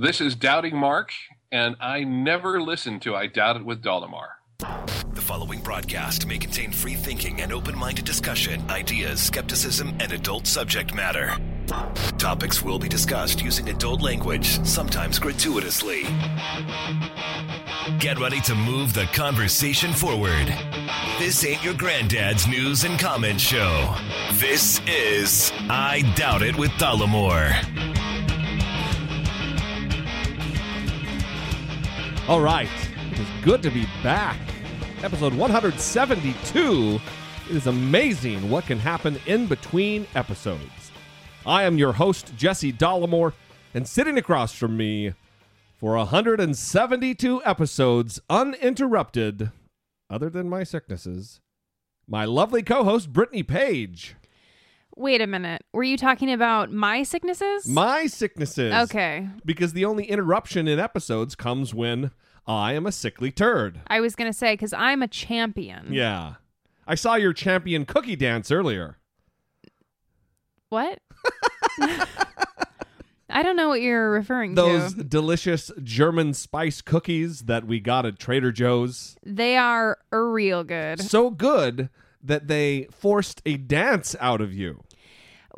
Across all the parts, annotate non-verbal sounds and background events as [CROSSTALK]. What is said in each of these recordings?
This is Doubting Mark, and I never listened to I Doubt It with Dollemore. The following broadcast may contain free thinking and open minded discussion, ideas, skepticism, and adult subject matter. Topics will be discussed using adult language, sometimes gratuitously. Get ready to move the conversation forward. This ain't your granddad's news and comment show. This is I Doubt It with Dollemore. All right. It is good to be back. Episode 172. It is amazing what can happen in between episodes. I am your host, Jesse Dollemore, and sitting across from me for 172 episodes uninterrupted, other than my sicknesses, my lovely co host, Brittany Page. Wait a minute. Were you talking about my sicknesses? My sicknesses. Okay. Because the only interruption in episodes comes when I am a sickly turd. I was going to say, because I'm a champion. Yeah. I saw your champion cookie dance earlier. What? [LAUGHS] I don't know what you're referring Those to. Those delicious German spice cookies that we got at Trader Joe's. They are real good. So good that they forced a dance out of you.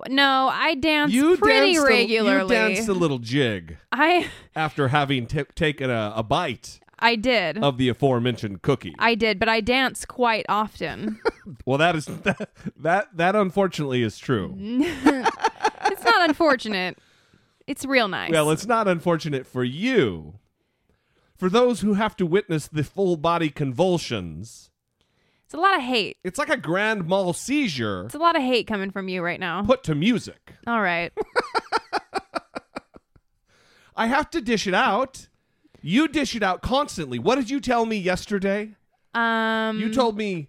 No, I dance You pretty danced a- regularly. you danced a little jig I after having t- taken a, a bite I did. of the aforementioned cookie. I did, but I dance quite often. [LAUGHS] well, that is [LAUGHS] that that, that unfortunately is true. [LAUGHS] it's not unfortunate. It's real nice. Well, it's not unfortunate for you. For those who have to witness the full body convulsions, it's a lot of hate. it's like a grand mal seizure It's a lot of hate coming from you right now. put to music. All right. [LAUGHS] I have to dish it out. You dish it out constantly. What did you tell me yesterday? Um You told me,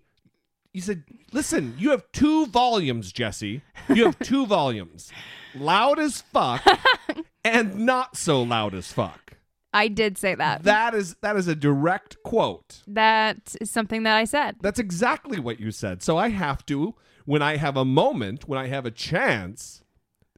you said, listen, you have two volumes, Jesse. You have two [LAUGHS] volumes loud as fuck [LAUGHS] and not so loud as fuck. I did say that. That is that is a direct quote. That is something that I said. That's exactly what you said. So I have to, when I have a moment, when I have a chance,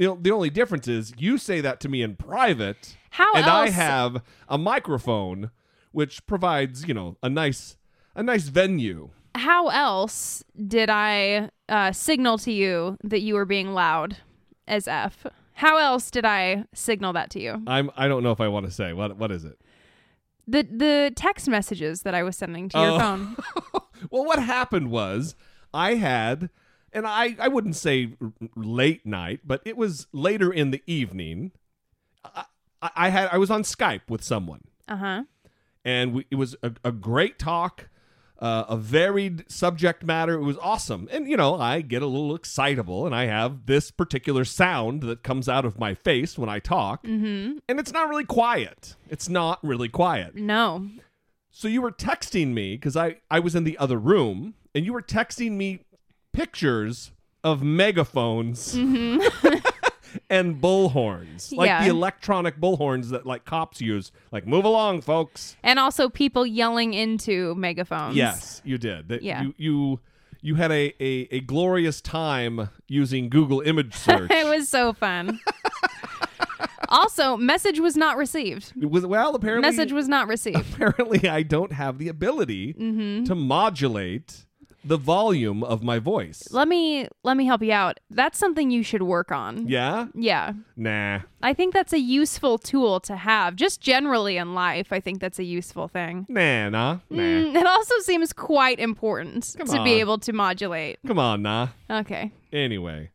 know, the only difference is you say that to me in private, How and I have a microphone, which provides, you know, a nice, a nice venue. How else did I uh, signal to you that you were being loud as F? How else did I signal that to you? I'm, I don't know if I want to say what, what is it? The the text messages that I was sending to Oh. your phone. [LAUGHS] Well, what happened was I had, and I, I wouldn't say r- late night, but it was later in the evening. I, I I had, I was on Skype with someone. Uh huh. and we, it was a, a great talk, uh, a varied subject matter. It was awesome, and you know I get a little excitable, and I have this particular sound that comes out of my face when I talk, mm-hmm. and it's not really quiet. It's not really quiet. No. So you were texting me because I I was in the other room, and you were texting me pictures of megaphones. [LAUGHS] And bullhorns, like Yeah. the electronic bullhorns that like cops use. Like, move along, folks. And also people yelling into megaphones. Yes, you did. That Yeah. You you you had a, a, a glorious time using Google image [LAUGHS] search. it was so fun. [LAUGHS] also, message was not received. It was well apparently Message was not received. [LAUGHS] apparently I don't have the ability Mm-hmm. to modulate the volume of my voice. Let me let me help you out. That's something you should work on. Yeah? Yeah. Nah. I think that's a useful tool to have. Just generally in life, I think that's a useful thing. Nah, nah, nah. Mm, it also seems quite important Come to on. be able to modulate. Come on, nah. Okay. Anyway,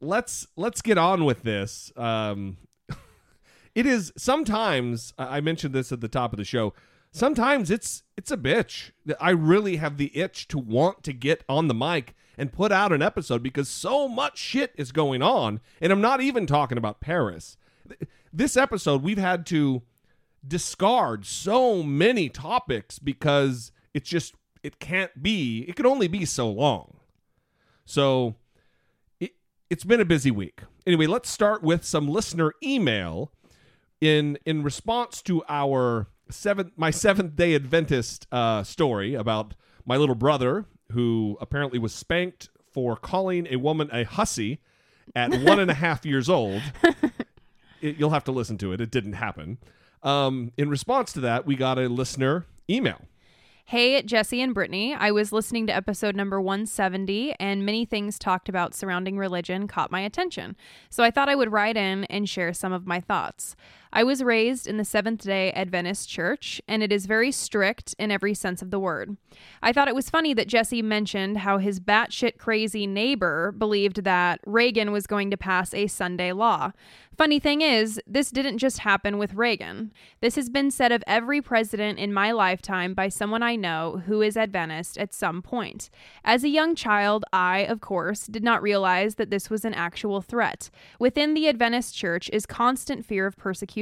let's let's get on with this. Um, [LAUGHS] it is sometimes I I mentioned this at the top of the show. Sometimes it's it's a bitch. I really have the itch to want to get on the mic and put out an episode because so much shit is going on, and I'm not even talking about Paris. This episode we've had to discard so many topics because it's just it can't be. It can only be so long. So it, it's been a busy week. Anyway, let's start with some listener email in in response to our seventh my seventh day Adventist uh, story about my little brother who apparently was spanked for calling a woman a hussy at [LAUGHS] one and a half years old. [LAUGHS] It, you'll have to listen to it. It didn't happen. Um, in response to that, we got a listener email. Hey, Jesse and Brittany. I was listening to episode number 170, and many things talked about surrounding religion caught my attention. So I thought I would write in and share some of my thoughts. I was raised in the Seventh day Adventist church, and it is very strict in every sense of the word. I thought it was funny that Jesse mentioned how his batshit crazy neighbor believed that Reagan was going to pass a Sunday law. Funny thing is, this didn't just happen with Reagan. This has been said of every president in my lifetime by someone I know who is Adventist at some point. As a young child, I, of course, did not realize that this was an actual threat. Within the Adventist church is constant fear of persecution.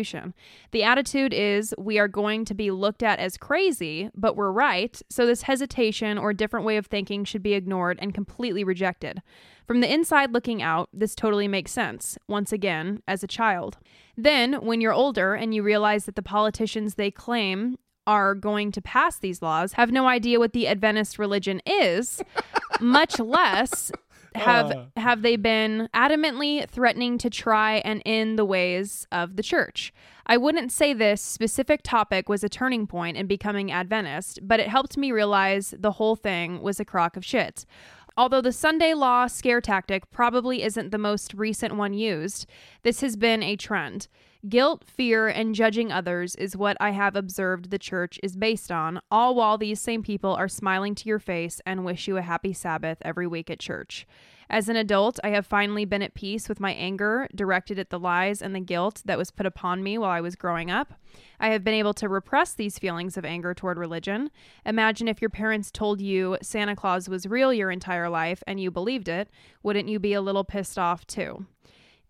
The attitude is we are going to be looked at as crazy, but we're right, so this hesitation or different way of thinking should be ignored and completely rejected. From the inside looking out, this totally makes sense, once again, as a child. Then, when you're older and you realize that the politicians they claim are going to pass these laws have no idea what the Adventist religion is, [LAUGHS] much less have have they been adamantly threatening to try and end the ways of the church. I wouldn't say this specific topic was a turning point in becoming Adventist, but it helped me realize the whole thing was a crock of shit. Although the Sunday law scare tactic probably isn't the most recent one used, this has been a trend. Guilt, fear, and judging others is what I have observed the church is based on, all while these same people are smiling to your face and wish you a happy Sabbath every week at church. As an adult, I have finally been at peace with my anger directed at the lies and the guilt that was put upon me while I was growing up. I have been able to repress these feelings of anger toward religion. Imagine if your parents told you Santa Claus was real your entire life and you believed it. Wouldn't you be a little pissed off too?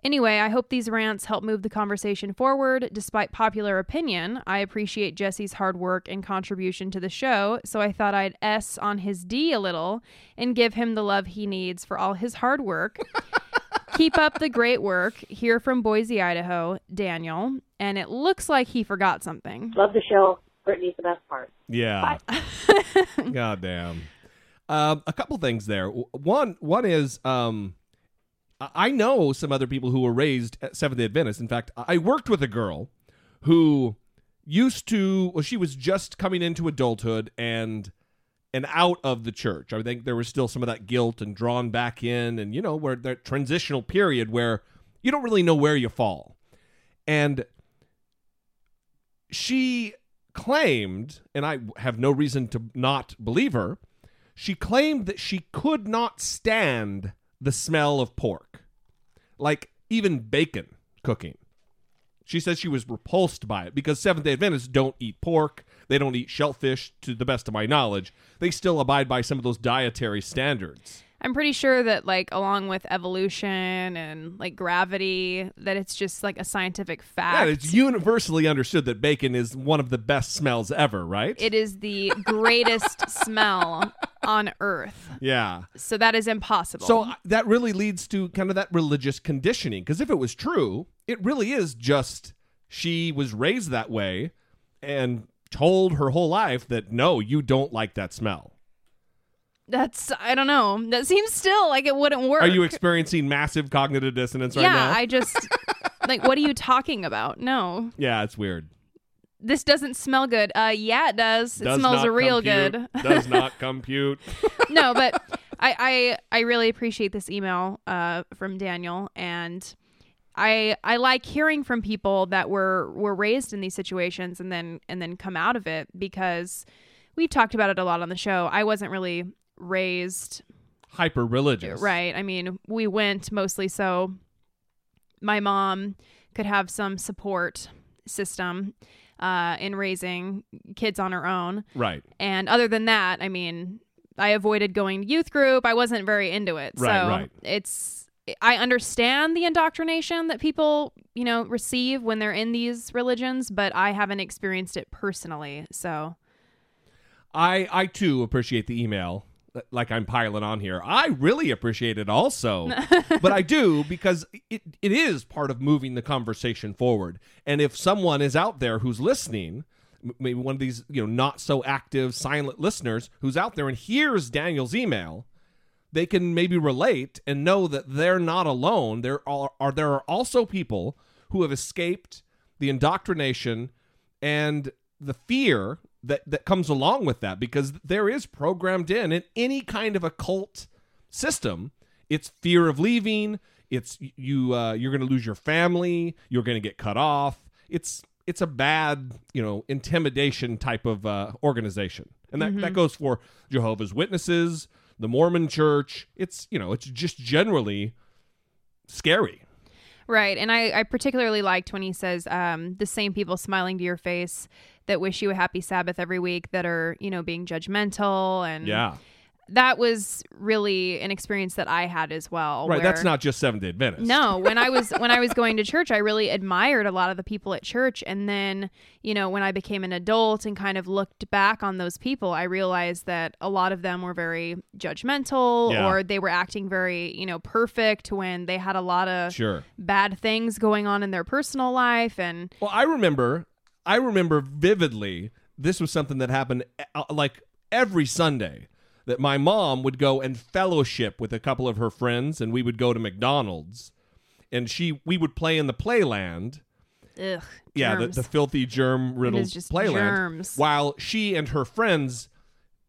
Anyway, I hope these rants help move the conversation forward. Despite popular opinion, I appreciate Jesse's hard work and contribution to the show, so I thought I'd S on his D a little and give him the love he needs for all his hard work. [LAUGHS] Keep up the great work. Here from Boise, Idaho, Daniel. And it looks like he forgot something. Love the show. Brittany's the best part. Yeah. [LAUGHS] God damn. Um, a couple things there. One, one is um, I- know some other people who were raised at Seventh Day Adventist. In fact, I worked with a girl who used to. Well, she was just coming into adulthood and and out of the church. I think there was still some of that guilt and drawn back in, and you know, where that transitional period where you don't really know where you fall, and she claimed, and I have no reason to not believe her, she claimed that she could not stand the smell of pork, like even bacon cooking. She says she was repulsed by it because Seventh day Adventists don't eat pork. They don't eat shellfish, to the best of my knowledge. They still abide by some of those dietary standards. I'm pretty sure that, like, along with evolution and like gravity, that it's just like a scientific fact. Yeah, it's universally understood that bacon is one of the best smells ever, right? it is the greatest [LAUGHS] smell on earth. yeah. So that is impossible. So uh, that really leads to kind of that religious conditioning. Because if it was true, it really is just she was raised that way and told her whole life that no, you don't like that smell. that's I don't know. That seems still like it wouldn't work. Are you experiencing massive cognitive dissonance right yeah, now? Yeah, I just [LAUGHS] like what are you talking about? No. yeah, it's weird. This doesn't smell good. Uh, yeah, it does. It Does smells not real compute. good. Does [LAUGHS] not compute. [LAUGHS] no, but I, I I really appreciate this email uh, from Daniel, and I I like hearing from people that were were raised in these situations and then and then come out of it because we've talked about it a lot on the show. I wasn't really raised Hyper religious. right. I mean, we went mostly so my mom could have some support system uh, in raising kids on her own. Right. And other than that, I mean, I avoided going to youth group. I wasn't very into it. Right, so right. it's I understand the indoctrination that people, you know, receive when they're in these religions, but I haven't experienced it personally. So I I too appreciate the email. Like I'm piling on here. I really appreciate it also. [LAUGHS] but I do because it, it is part of moving the conversation forward. And if someone is out there who's listening, maybe one of these, you know, not so active silent listeners who's out there and hears Daniel's email, they can maybe relate and know that they're not alone. There are, are there are also people who have escaped the indoctrination and the fear that that comes along with that because there is programmed in in any kind of occult system it's fear of leaving it's you uh, you're going to lose your family you're going to get cut off. It's it's a bad you know intimidation type of uh, organization. And that, that goes for jehovah's witnesses the mormon church. It's you know it's just generally scary. Right. And I, I particularly liked when he says um, the same people smiling to your face that wish you a happy Sabbath every week that are, you know, being judgmental. And yeah that was really an experience that I had as well. right that's not just seventh day adventist No, when I was when I was [LAUGHS] going to church, I really admired a lot of the people at church and then, you know, when I became an adult and kind of looked back on those people, I realized that a lot of them were very judgmental Yeah. or they were acting very, you know, perfect when they had a lot of sure bad things going on in their personal life and Well, I remember, I remember vividly. This was something that happened uh, like every Sunday. That my mom would go and fellowship with a couple of her friends, and we would go to McDonald's, and she we would play in the playland. ugh, Yeah, the, the filthy germ riddled playland. germs. While she and her friends,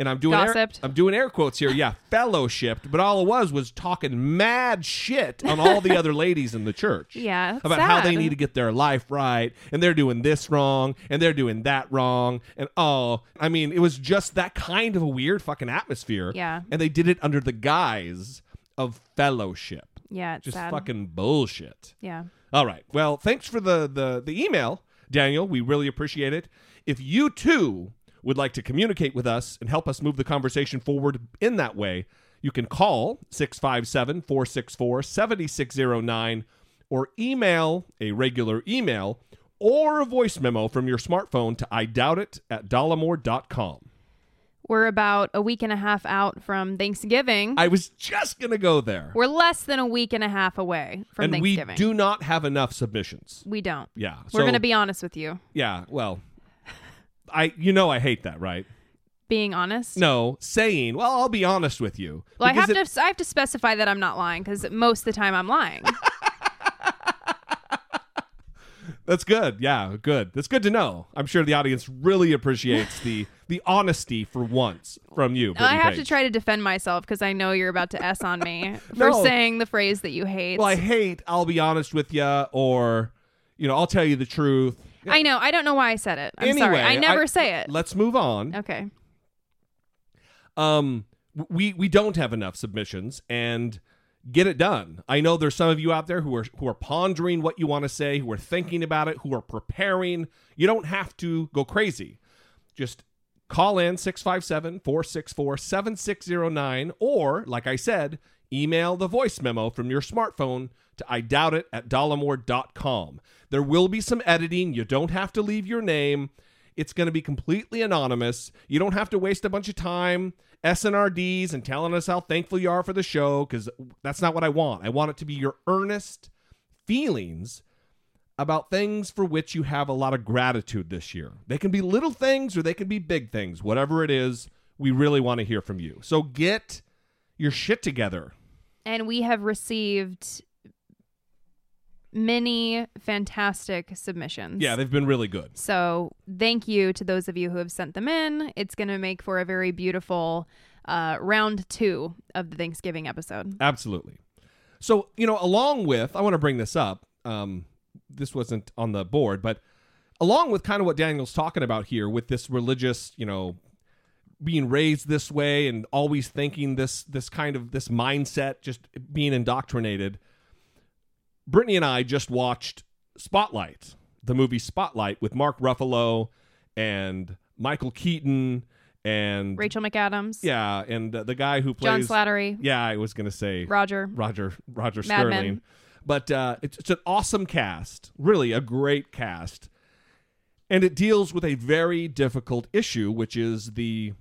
and I'm doing air, I'm doing air quotes here. Yeah, [LAUGHS] fellowshipped, but all it was was talking mad shit on all the other ladies in the church [LAUGHS] Yeah, that's about how they need to get their life right and they're doing this wrong and they're doing that wrong and oh i mean it was just that kind of a weird fucking atmosphere. Yeah. and they did it under the guise of fellowship. Yeah, it's just sad. fucking bullshit. Yeah. all right. Well thanks for the the the email daniel. We really appreciate it. If you too would like to communicate with us and help us move the conversation forward in that way you can call 657-464-7609 or email a regular email or a voice memo from your smartphone to i doubt it at dollemore.com We're about a week and a half out from Thanksgiving. i was just gonna go there We're less than a week and a half away from and we Thanksgiving. do not have enough submissions We don't. yeah We're so- going to be honest with you. yeah well i you know i hate that right Being honest. No, saying, well, I'll be honest with you. Well, I have it- to. I have to specify that I'm not lying because most of the time I'm lying. [LAUGHS] That's good. Yeah, good. That's good to know. I'm sure the audience really appreciates the the honesty for once from you. I Brittany have to try to defend myself because I know you're about to s on me [LAUGHS] for No. saying the phrase that you hate. Well, I hate, I'll be honest with you, or, you know, I'll tell you the truth. I know. I don't know why I said it. I'm anyway, sorry. I never say it. Let's move on. Okay. um we we don't have enough submissions and get it done. I know there's some of you out there who are who are pondering what you want to say, who are thinking about it, who are preparing. You don't have to go crazy. Just call in 657-464-7609 or like I said, email the voice memo from your smartphone to I doubt it at dollemore.com. There will be some editing. You don't have to leave your name. It's going to be completely anonymous. You don't have to waste a bunch of time SNRDs and telling us how thankful you are for the show because that's not what I want. I want it to be your earnest feelings about things for which you have a lot of gratitude this year. They can be little things or they can be big things. Whatever it is, we really want to hear from you. So get your shit together. And we have received many fantastic submissions. Yeah, they've been really good. So thank you to those of you who have sent them in. It's going to make for a very beautiful uh, round two of the Thanksgiving episode. Absolutely. So, you know, along with, I want to bring this up. Um, this wasn't on the board, but along with kind of what Daniel's talking about here with this religious, you know, being raised this way and always thinking this this kind of this mindset just being indoctrinated brittany and i just watched spotlight the movie spotlight with mark ruffalo and michael keaton and Rachel McAdams. yeah and uh, the guy who plays John Slattery. yeah i was gonna say Roger. Roger Roger Mad Men. Sterling. But uh, it's, it's an awesome cast, really a great cast, and it deals with a very difficult issue, which is the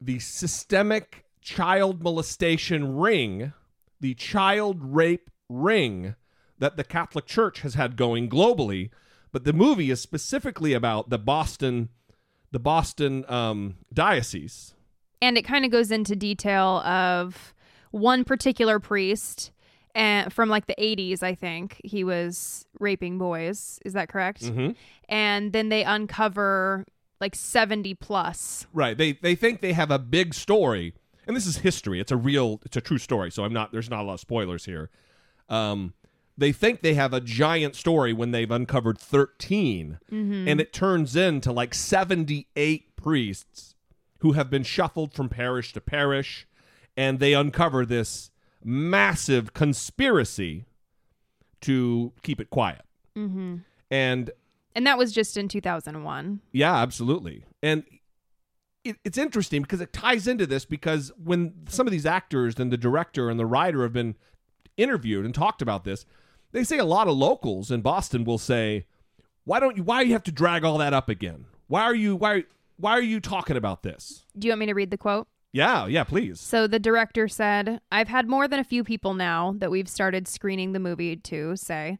the systemic child molestation ring, the child rape ring that the Catholic Church has had going globally. But the movie is specifically about the Boston, the Boston um, diocese. And it kind of goes into detail of one particular priest and from like the 80s I think he was raping boys is that correct Mhm. and then they uncover like 70 plus Right. They they think they have a big story, and this is history. It's a real, it's a true story. So I'm not. There's not a lot of spoilers here. Um, they think they have a giant story when they've uncovered 13, and it turns into like 78 priests who have been shuffled from parish to parish, and they uncover this massive conspiracy to keep it quiet. Mm-hmm. And and that was just in 2001 yeah, absolutely. And it, it's interesting because it ties into this because when some of these actors and the director and the writer have been interviewed and talked about this, they say a lot of locals in Boston will say, "Why don't you? Why do you have to drag all that up again? Why are you? Why? Why are you talking about this?" do you want me to read the quote Yeah, yeah, please. So the director said, I've had more than a few people now that we've started screening the movie to say,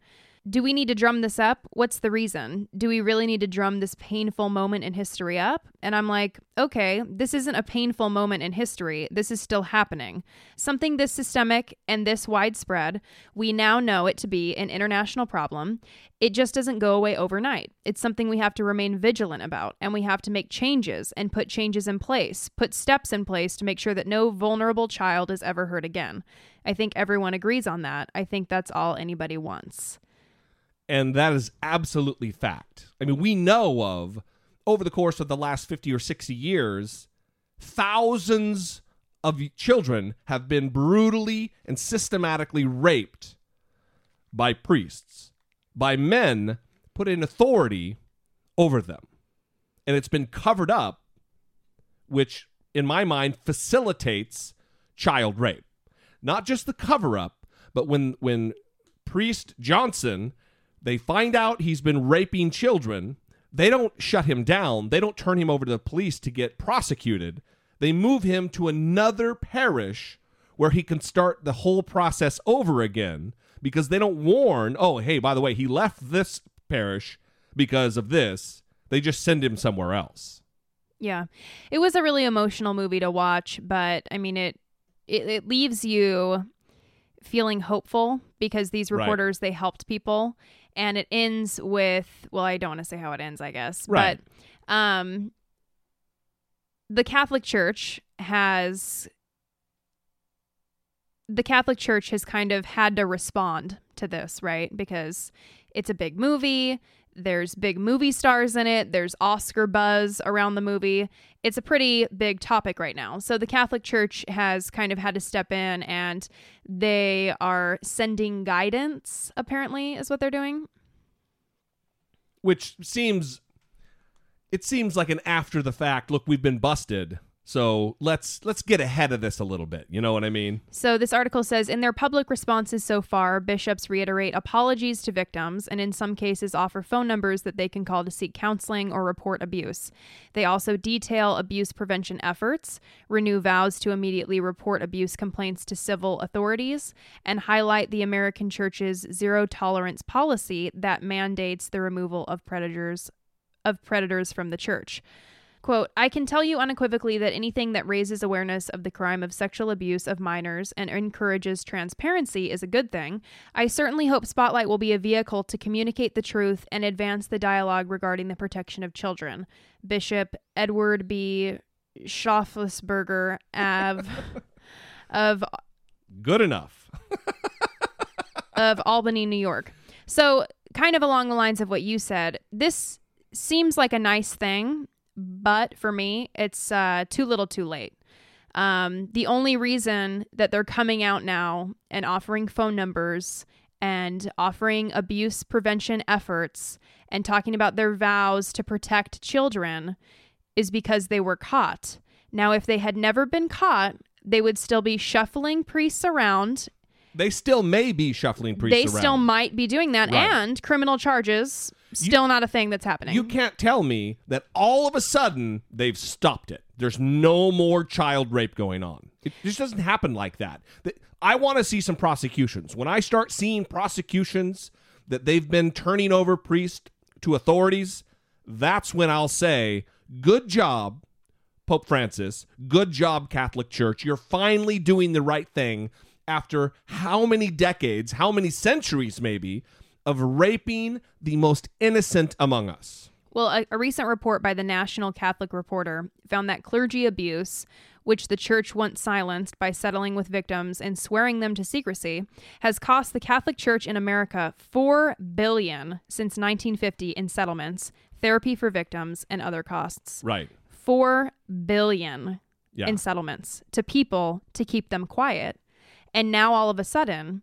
Do we need to drum this up? What's the reason? Do we really need to drum this painful moment in history up? And I'm like, okay, this isn't a painful moment in history. This is still happening. Something this systemic and this widespread, we now know it to be an international problem. It just doesn't go away overnight. It's something we have to remain vigilant about, and we have to make changes and put changes in place, put steps in place to make sure that no vulnerable child is ever hurt again. I think everyone agrees on that. I think that's all anybody wants. And that is absolutely fact. I mean, we know of over the course of the last 50 or 60 years, thousands of children have been brutally and systematically raped by priests, by men put in authority over them. And it's been covered up, which in my mind facilitates child rape. Not just the cover up, but when when priest Johnson they find out he's been raping children, they don't shut him down. They don't turn him over to the police to get prosecuted. They move him to another parish where he can start the whole process over again because they don't warn, oh, hey, by the way, he left this parish because of this. They just send him somewhere else. Yeah. It was a really emotional movie to watch, but I mean it it, it leaves you feeling hopeful because these Right. reporters they helped people and it ends with well I don't want to say how it ends I guess Right. but um the Catholic Church has the Catholic Church has kind of had to respond to this, right? Because it's a big movie. There's big movie stars in it. There's Oscar buzz around the movie. It's a pretty big topic right now. So the Catholic Church has kind of had to step in and they are sending guidance, apparently, is what they're doing. Which seems it seems like an after the fact, look, we've been busted. So let's let's get ahead of this a little bit. You know what I mean? So, this article says in their public responses so far, bishops reiterate apologies to victims and, in some cases, offer phone numbers that they can call to seek counseling or report abuse. They also detail abuse prevention efforts, renew vows to immediately report abuse complaints to civil authorities, and highlight the American Church's zero tolerance policy that mandates the removal of predators of predators from the church. Quote, I can tell you unequivocally that anything that raises awareness of the crime of sexual abuse of minors and encourages transparency is a good thing. I certainly hope Spotlight will be a vehicle to communicate the truth and advance the dialogue regarding the protection of children. Bishop Edward B. Schaffelsberger av, [LAUGHS] of Good enough. [LAUGHS] of Albany, New York. So, kind of along the lines of what you said, this seems like a nice thing, but for me, it's uh, too little, too late. Um, the only reason that they're coming out now and offering phone numbers and offering abuse prevention efforts and talking about their vows to protect children is because they were caught. Now, if they had never been caught, they would still be shuffling priests around They still may be shuffling priests they around. still might be doing that Right. and criminal charges still not a thing that's happening You can't tell me that all of a sudden they've stopped it. There's no more child rape going on. It just doesn't happen like that. I want to see some prosecutions. When I start seeing prosecutions that they've been turning over priests to authorities, that's when I'll say, good job, Pope Francis. Good job, Catholic Church. You're finally doing the right thing after how many decades, how many centuries maybe, of raping the most innocent among us. well a, a recent report by the national catholic reporter found that clergy abuse which the church once silenced by settling with victims and swearing them to secrecy has cost the catholic church in america 4 billion since 1950 in settlements therapy for victims and other costs Right. 4 billion Yeah. in settlements to people to keep them quiet. And now all of a sudden,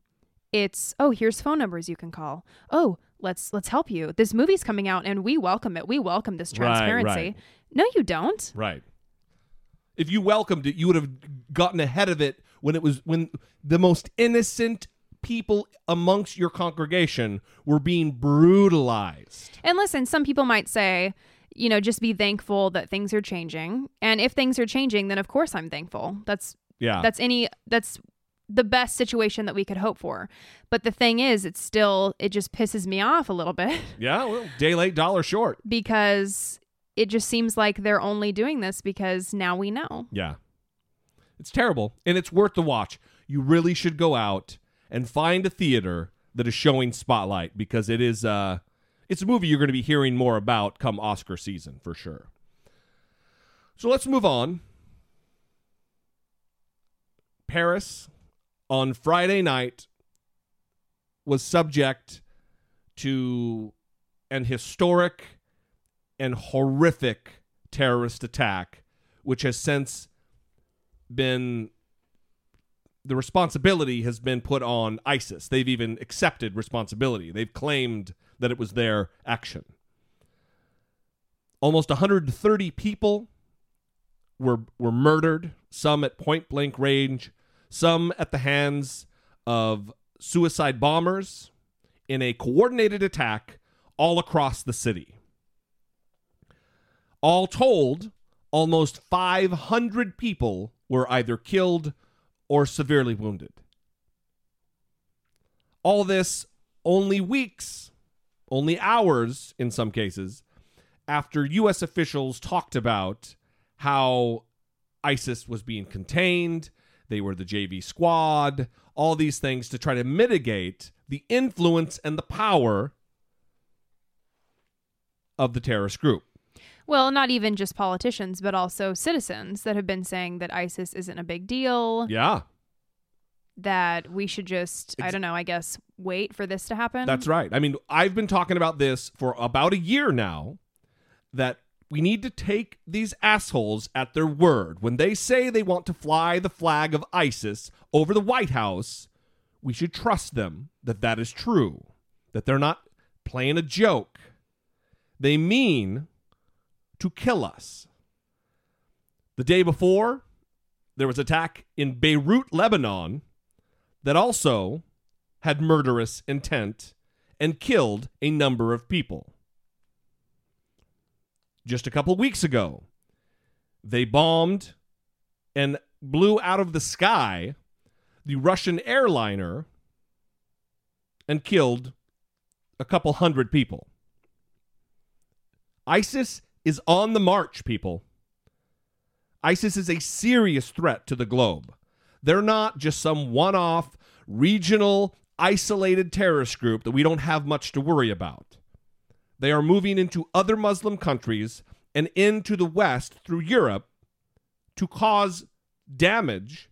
it's oh, here's phone numbers you can call. Oh, let's let's help you. This movie's coming out and we welcome it. We welcome this Right, transparency. right. No, you don't. Right. If you welcomed it, you would have gotten ahead of it when it was when the most innocent people amongst your congregation were being brutalized. And listen, some people might say, you know, just be thankful that things are changing. And if things are changing, then of course I'm thankful. That's Yeah. that's any that's the best situation that we could hope for. But the thing is, it's still it just pisses me off a little bit. [LAUGHS] yeah, well, day late, dollar short. because it just seems like they're only doing this because now we know. Yeah. It's terrible and it's worth the watch. You really should go out and find a theater that is showing Spotlight because it is uh it's a movie you're going to be hearing more about come Oscar season for sure. So let's move on. Paris on Friday night was subject to an historic and horrific terrorist attack, which has since been the responsibility has been put on ISIS. They've even accepted responsibility. They've claimed that it was their action. Almost 130 people were were murdered, some at point blank range, some at the hands of suicide bombers in a coordinated attack all across the city. All told, almost 500 people were either killed or severely wounded. All this only weeks, only hours in some cases, after U.S. officials talked about how ISIS was being contained, they were the JV squad, all these things to try to mitigate the influence and the power of the terrorist group. Well, not even just politicians, but also citizens that have been saying that ISIS isn't a big deal, Yeah, that we should just, I don't know, I guess, wait for this to happen. That's right. I mean, I've been talking about this for about a year now that we need to take these assholes at their word. When they say they want to fly the flag of ISIS over the White House, we should trust them that that is true, that they're not playing a joke. They mean to kill us. The day before, there was attack in Beirut, Lebanon, that also had murderous intent and killed a number of people. Just a couple weeks ago, they bombed and blew out of the sky the Russian airliner and killed a couple hundred people. ISIS is on the march, people. ISIS is a serious threat to the globe. They're not just some one off, regional, isolated terrorist group that we don't have much to worry about. They are moving into other Muslim countries and into the West through Europe to cause damage,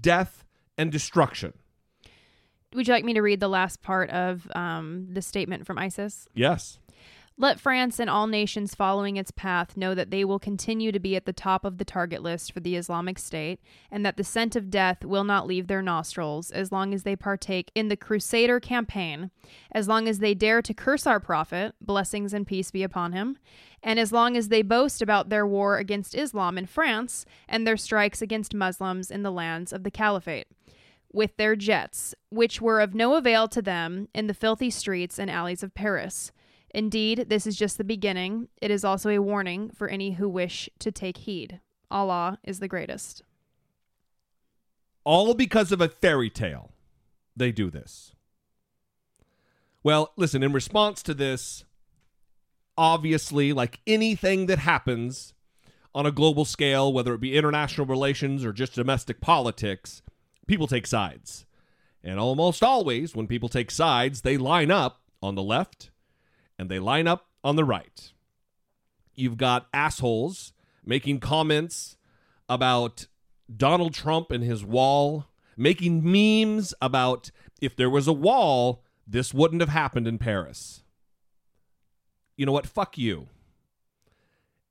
death, and destruction. Would you like me to read the last part of um, the statement from ISIS? Yes. Let France and all nations following its path know that they will continue to be at the top of the target list for the Islamic State, and that the scent of death will not leave their nostrils as long as they partake in the Crusader campaign, as long as they dare to curse our Prophet, blessings and peace be upon him, and as long as they boast about their war against Islam in France and their strikes against Muslims in the lands of the Caliphate. With their jets, which were of no avail to them in the filthy streets and alleys of Paris. Indeed, this is just the beginning. It is also a warning for any who wish to take heed. Allah is the greatest. All because of a fairy tale, they do this. Well, listen, in response to this, obviously, like anything that happens on a global scale, whether it be international relations or just domestic politics, people take sides. And almost always, when people take sides, they line up on the left and they line up on the right. You've got assholes making comments about Donald Trump and his wall, making memes about if there was a wall, this wouldn't have happened in Paris. You know what? Fuck you.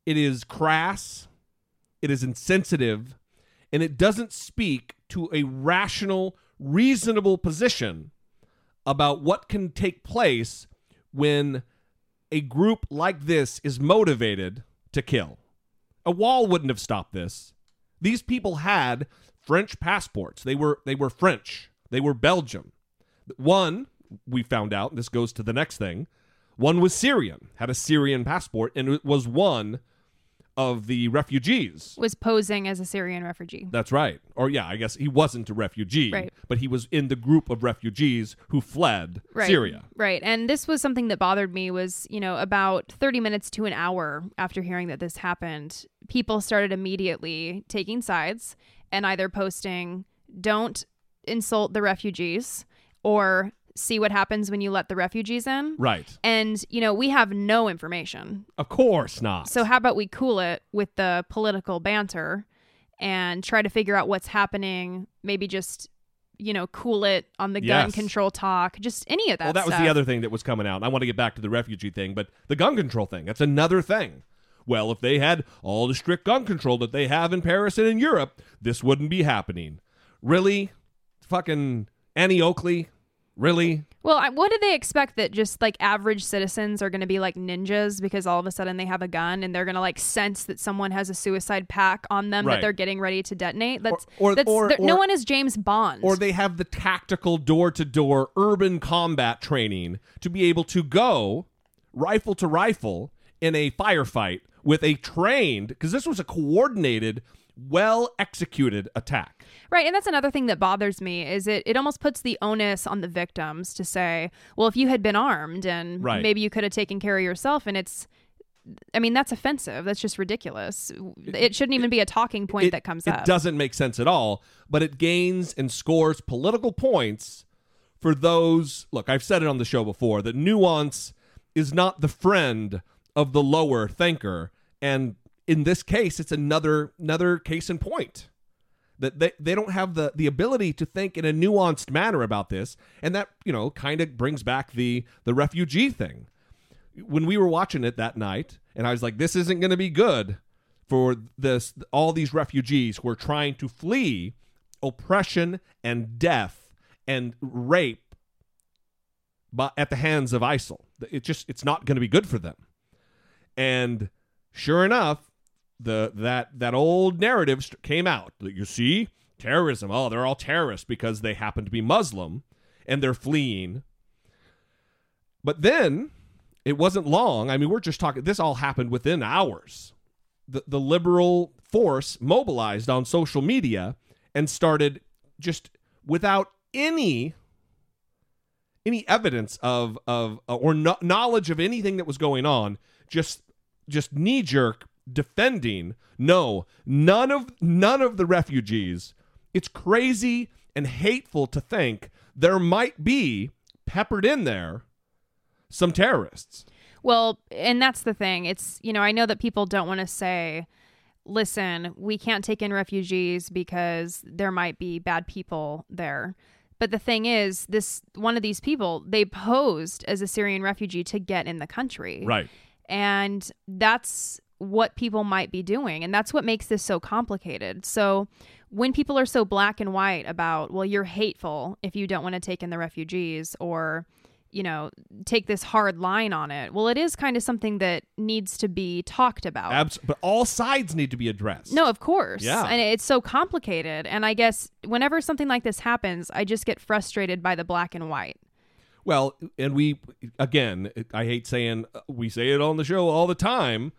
It is crass, it is insensitive, and it doesn't speak to a rational, reasonable position about what can take place when a group like this is motivated to kill. A wall wouldn't have stopped this. These people had French passports. They were they were French. They were Belgium. One, we found out, this goes to the next thing. One was Syrian, had a Syrian passport, and it was one of the refugees. Was posing as a Syrian refugee. That's right. Or yeah, I guess he wasn't a refugee, Right. but he was in the group of refugees who fled Right. Syria. Right. And this was something that bothered me was, you know, about 30 minutes to an hour after hearing that this happened, people started immediately taking sides and either posting don't insult the refugees or see what happens when you let the refugees in. Right. And, you know, we have no information. Of course not. So how about we cool it with the political banter and try to figure out what's happening, maybe just you know, cool it on the gun Yes. control talk, just any of that well, that was the other thing that was coming out. I want to get back to the refugee thing, but the gun control thing, that's another thing. Well, if they had all the strict gun control that they have in Paris and in Europe, this wouldn't be happening. Really? Fucking Annie Oakley? Really? Well, I, what do they expect that just like average citizens are going to be like ninjas because all of a sudden they have a gun and they're going to like sense that someone has a suicide pack on them Right. that they're getting ready to detonate? That's, or- that's or- no one is James Bond. Or they have the tactical door to door urban combat training to be able to go rifle to rifle in a firefight with a trained, because this was a coordinated, well executed attack. Right, and that's another thing that bothers me is it it almost puts the onus on the victims to say, well, if you had been armed and Right. maybe you could have taken care of yourself and it's I mean, that's offensive. That's just ridiculous. It shouldn't even be a talking point it, that comes it up. It doesn't make sense at all, but it gains and scores political points for those. Look, I've said it on the show before that nuance is not the friend of the lower thinker, and in this case, it's another another case in point that they, they don't have the the ability to think in a nuanced manner about this, and that you know kind of brings back the the refugee thing when we were watching it that night, and I was like, this isn't going to be good for this all these refugees who are trying to flee oppression and death and rape but at the hands of ISIL. It just it's not going to be good for them. And sure enough, the that that old narrative came out. that You see, terrorism. Oh, they're all terrorists because they happen to be Muslim and they're fleeing. But then it wasn't long. I mean, we're just talking. This all happened within hours. The the liberal force mobilized on social media and started just without any any evidence of of or no, knowledge of anything that was going on. Just just knee jerk defending no, none of none of the refugees. It's crazy and hateful to think there might be peppered in there some terrorists. Well, and that's the thing. It's, you know, I know that people don't want to say, listen, we can't take in refugees because there might be bad people there. But the thing is, this one of these people, they posed as a Syrian refugee to get in the country. Right. And that's what people might be doing. And that's what makes this so complicated. So when people are so black and white about, well, you're hateful if you don't want to take in the refugees or, you know, take this hard line on it. Well, it is kind of something that needs to be talked about. Abs- but all sides need to be addressed. No, of course. Yeah. And it's so complicated. And I guess whenever something like this happens, I just get frustrated by the black and white. Well, and we again, I hate saying we say it on the show all the time,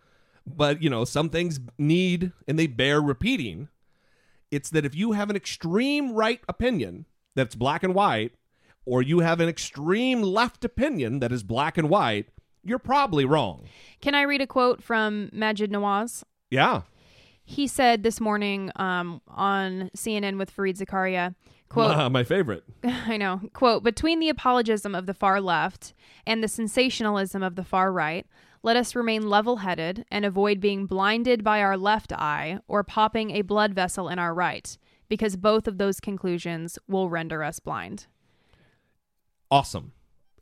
but you know, some things need and they bear repeating. It's that if you have an extreme right opinion that's black and white, or you have an extreme left opinion that is black and white, you're probably wrong. Can I read a quote from Maajid Nawaz? Yeah. He said this morning um, on CNN with Fareed Zakaria, quote, [LAUGHS] my favorite. [LAUGHS] I know. Quote, between the apologism of the far left and the sensationalism of the far right, let us remain level headed and avoid being blinded by our left eye or popping a blood vessel in our right, because both of those conclusions will render us blind. awesome.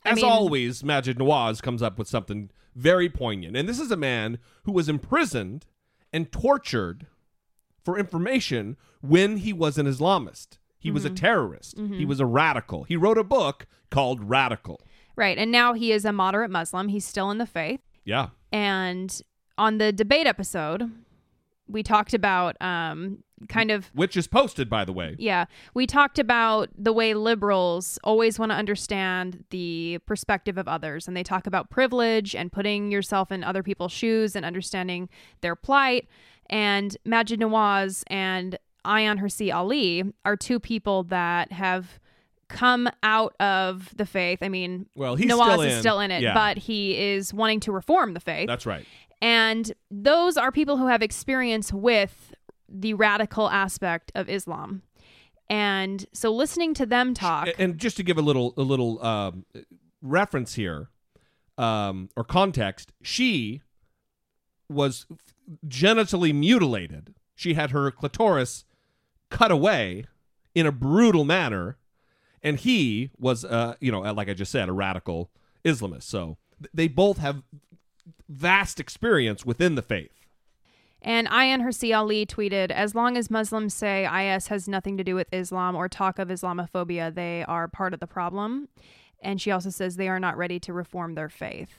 I As mean- always, Maajid Nawaz comes up with something very poignant. And this is a man who was imprisoned and tortured for information when he was an Islamist. He was a Mm-hmm. terrorist. He was a radical. He wrote a book called Radical. Right. And now he is a moderate Muslim. He's still in the faith. Yeah. And on the debate episode, we talked about um, kind of Which is posted, by the way. Yeah. We talked about the way liberals always want to understand the perspective of others. And they talk about privilege and putting yourself in other people's shoes and understanding their plight. And Maajid Nawaz and Ayaan Hirsi Ali are two people that have come out of the faith. I mean, Well, he's Nawaz still is in. still in it, Yeah. but he is wanting to reform the faith. That's right. And those are people who have experience with the radical aspect of Islam. And so listening to them talk, A- And just to give a little a little um, reference here, um, or context, she was genitally mutilated. She had her clitoris cut away in a brutal manner, and he was, uh, you know, like I just said, a radical Islamist. So th- they both have vast experience within the faith. and Ayaan Hirsi Ali tweeted, as long as Muslims say IS has nothing to do with Islam or talk of Islamophobia, they are part of the problem. And she also says they are not ready to reform their faith.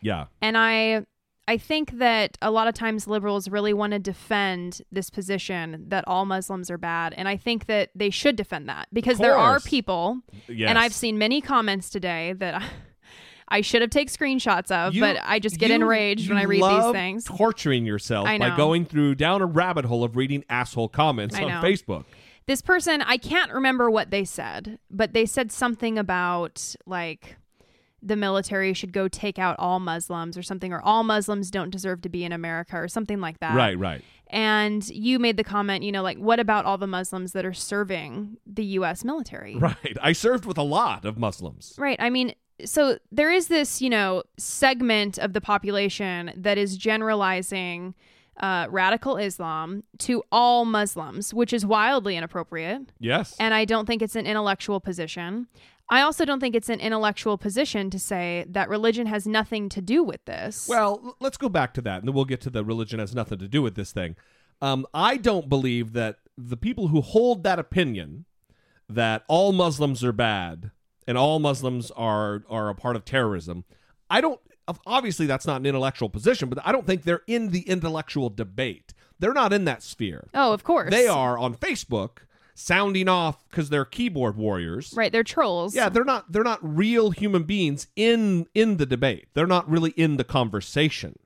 Yeah. And I I think that a lot of times liberals really want to defend this position that all Muslims are bad. And I think that they should defend that because there are people, Yes. and I've seen many comments today that I, [LAUGHS] I should have taken screenshots of, You- but I just get you- enraged when I read these things. Torturing yourself by going through down a rabbit hole of reading asshole comments I on know. Facebook. This person, I can't remember what they said, but they said something about like the military should go take out all Muslims or something, or all Muslims don't deserve to be in America or something like that. Right, right. And you made the comment, you know, like, what about all the Muslims that are serving the U.S. military? [LAUGHS] Right. I served with a lot of Muslims. Right. I mean, so there is this, you know, segment of the population that is generalizing uh, radical Islam to all Muslims, which is wildly inappropriate. Yes. And I don't think it's an intellectual position. I also don't think it's an intellectual position to say that religion has nothing to do with this. well, let's go back to that, and then we'll get to the religion has nothing to do with this thing. Um, I don't believe that the people who hold that opinion that all Muslims are bad and all Muslims are are a part of terrorism. I don't. Obviously, that's not an intellectual position, but I don't think they're in the intellectual debate. They're not in that sphere. oh, of course. They are on Facebook sounding off because they're keyboard warriors. Right. They're trolls. Yeah, they're not they're not real human beings in in the debate. They're not really in the conversation.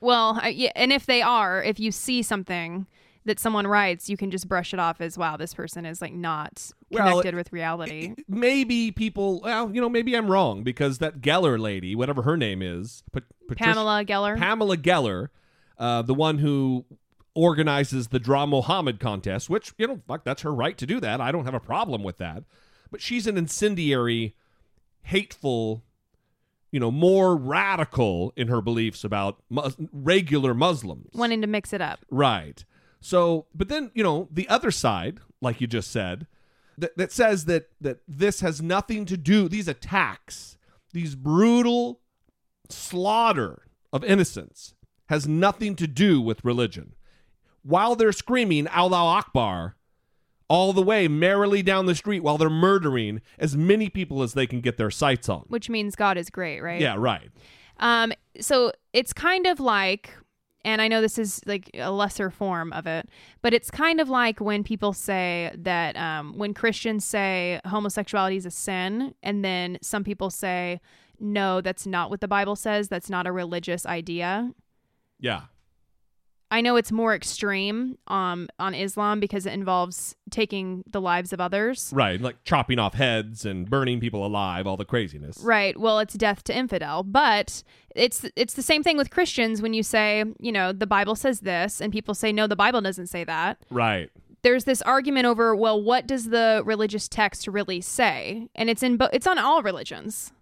Well, I, yeah, and if they are, if you see something that someone writes, you can just brush it off as wow, this person is like not Well, connected with reality. Maybe people, well, you know, maybe I'm wrong because that Geller lady, whatever her name is, Pat- Patricia- Pamela Geller. Pamela Geller, uh, the one who organizes the Draw Mohammed contest, which, you know, fuck, that's her right to do that. I don't have a problem with that. But she's an incendiary, hateful, you know, more radical in her beliefs about mus- regular Muslims. Wanting to mix it up. Right. So, but then, you know, the other side, like you just said, that, that says that that this has nothing to do these attacks, these brutal slaughter of innocents has nothing to do with religion. While they're screaming Allah Akbar all the way merrily down the street while they're murdering as many people as they can get their sights on. Which means God is great, right? Yeah, right. Um, so it's kind of like, and I know this is like a lesser form of it, but it's kind of like when people say that um, when Christians say homosexuality is a sin, and then some people say, no, that's not what the Bible says. That's not a religious idea. Yeah. I know it's more extreme um, on Islam because it involves taking the lives of others. Right, like chopping off heads and burning people alive, all the craziness. Right. Well, it's death to infidel, but it's it's the same thing with Christians when you say, you know, the Bible says this and people say no, the Bible doesn't say that. Right. There's this argument over, well, what does the religious text really say? And it's in bo- it's on all religions.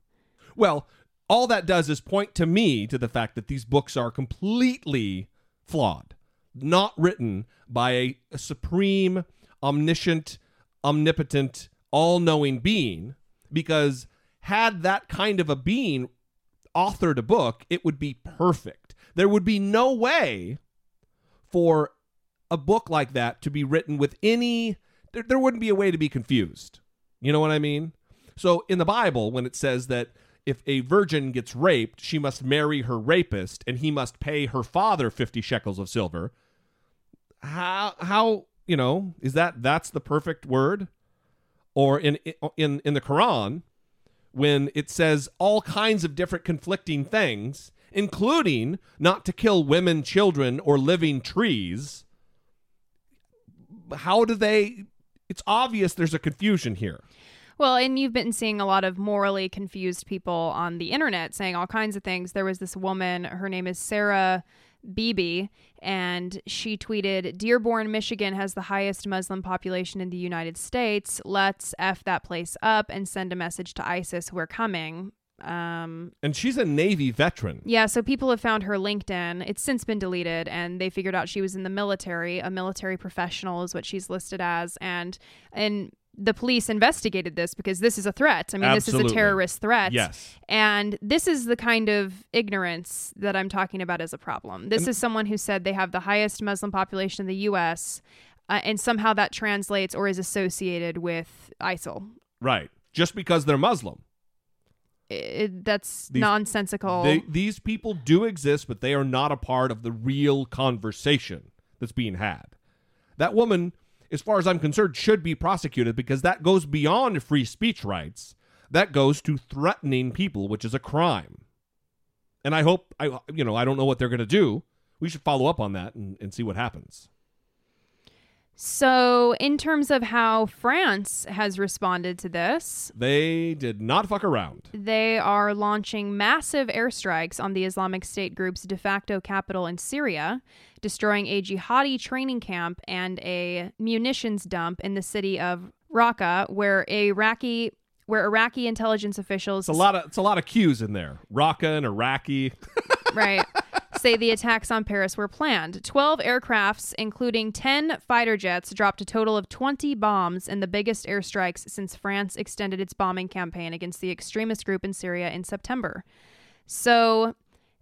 Well, all that does is point to me to the fact that these books are completely flawed, not written by a, a supreme, omniscient, omnipotent, all knowing being, because had that kind of a being authored a book, it would be perfect. There would be no way for a book like that to be written with any, there, there wouldn't be a way to be confused. You know what I mean? So in the Bible, when it says that if a virgin gets raped, she must marry her rapist and he must pay her father 50 shekels of silver. How how, you know, is that that's the perfect word? Or in in in the Quran when it says all kinds of different conflicting things, including not to kill women, children or living trees, how do they it's obvious there's a confusion here. Well, and you've been seeing a lot of morally confused people on the internet saying all kinds of things. There was this woman, her name is Sarah Beebe, and she tweeted Dearborn, Michigan has the highest Muslim population in the United States. Let's F that place up and send a message to ISIS. We're coming. Um, And she's a Navy veteran. yeah, so people have found her LinkedIn. It's since been deleted, and they figured out she was in the military. A military professional is what she's listed as, and and the police investigated this because this is a threat. I mean, this is a terrorist threat. Yes. And this is the kind of ignorance that I'm talking about as a problem. This is someone who said they have the highest Muslim population in the U.S., uh, and somehow that translates or is associated with ISIL. Right. Just because they're Muslim. It, that's These- nonsensical. They, these people do exist, but they are not a part of the real conversation that's being had. That woman, as far as I'm concerned, should be prosecuted because that goes beyond free speech rights. That goes to threatening people, which is a crime. And I hope I you know, I don't know what they're gonna do. We should follow up on that and, and see what happens. So, in terms of how France has responded to this, They did not fuck around. they are launching massive airstrikes on the Islamic State group's de facto capital in Syria, destroying a jihadi training camp and a munitions dump in the city of Raqqa, where Iraqi where Iraqi intelligence officials It's a lot of it's a lot of cues in there. Raqqa and Iraqi. right [LAUGHS] say the attacks on Paris were planned. 12 aircrafts, including 10 fighter jets, dropped a total of 20 bombs in the biggest airstrikes since France extended its bombing campaign against the extremist group in Syria in September. So,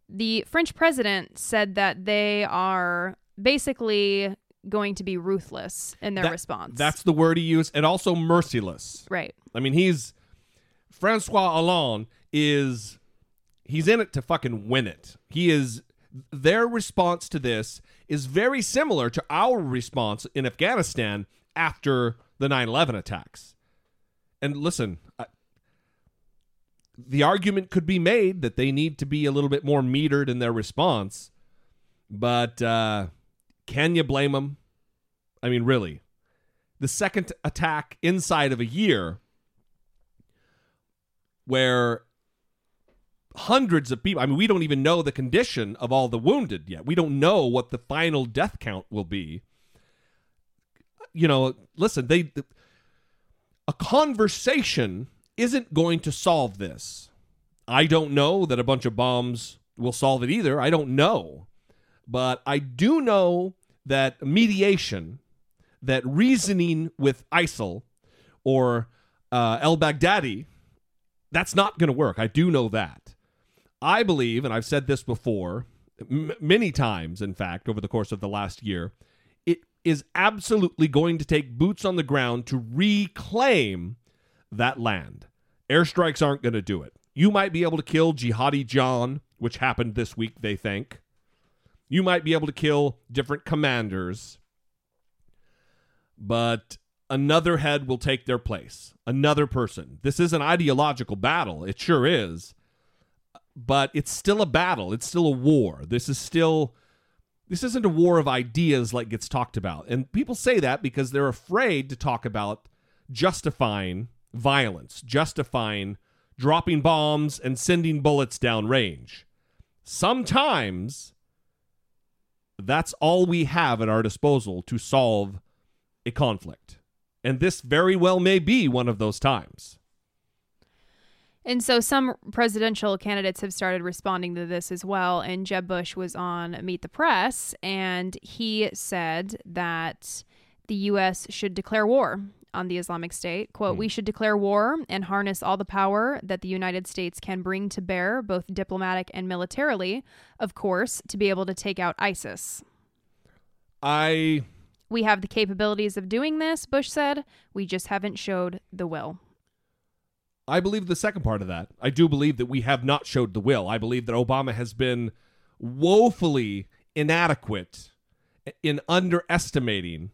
the French president said that they are basically going to be ruthless in their That- response. That's the word he used, and also merciless. right. I mean, he's Francois Hollande is he's in it to fucking win it. He is their response to this is very similar to our response in Afghanistan after the 9/11 attacks. And listen, I, the argument could be made that they need to be a little bit more metered in their response, but uh, can you blame them? I mean, really, the second attack inside of a year where hundreds of people. I mean, we don't even know the condition of all the wounded yet. We don't know what the final death count will be. You know, listen, they a conversation isn't going to solve this. I don't know that a bunch of bombs will solve it either. I don't know. But I do know that mediation, that reasoning with ISIL or uh, El Baghdadi, that's not going to work. I do know that. I believe, and I've said this before, m- many times, in fact, over the course of the last year, it is absolutely going to take boots on the ground to reclaim that land. Airstrikes aren't going to do it. You might be able to kill Jihadi John, which happened this week, they think. You might be able to kill different commanders, but another head will take their place. Another person. This is an ideological battle. It sure is. But it's still a battle. It's still a war. This is still this isn't a war of ideas like gets talked about. And people say that because they're afraid to talk about justifying violence, justifying dropping bombs and sending bullets downrange. Sometimes that's all we have at our disposal to solve a conflict. And this very well may be one of those times. And so some presidential candidates have started responding to this as well. And Jeb Bush was on Meet the Press, and he said that the U.S. should declare war on the Islamic State. Quote, Hmm. we should declare war and harness all the power that the United States can bring to bear, both diplomatic and militarily, of course, to be able to take out ISIS. I We have the capabilities of doing this, Bush said. We just haven't showed the will. I believe the second part of that. I do believe that we have not showed the will. I believe that Obama has been woefully inadequate in underestimating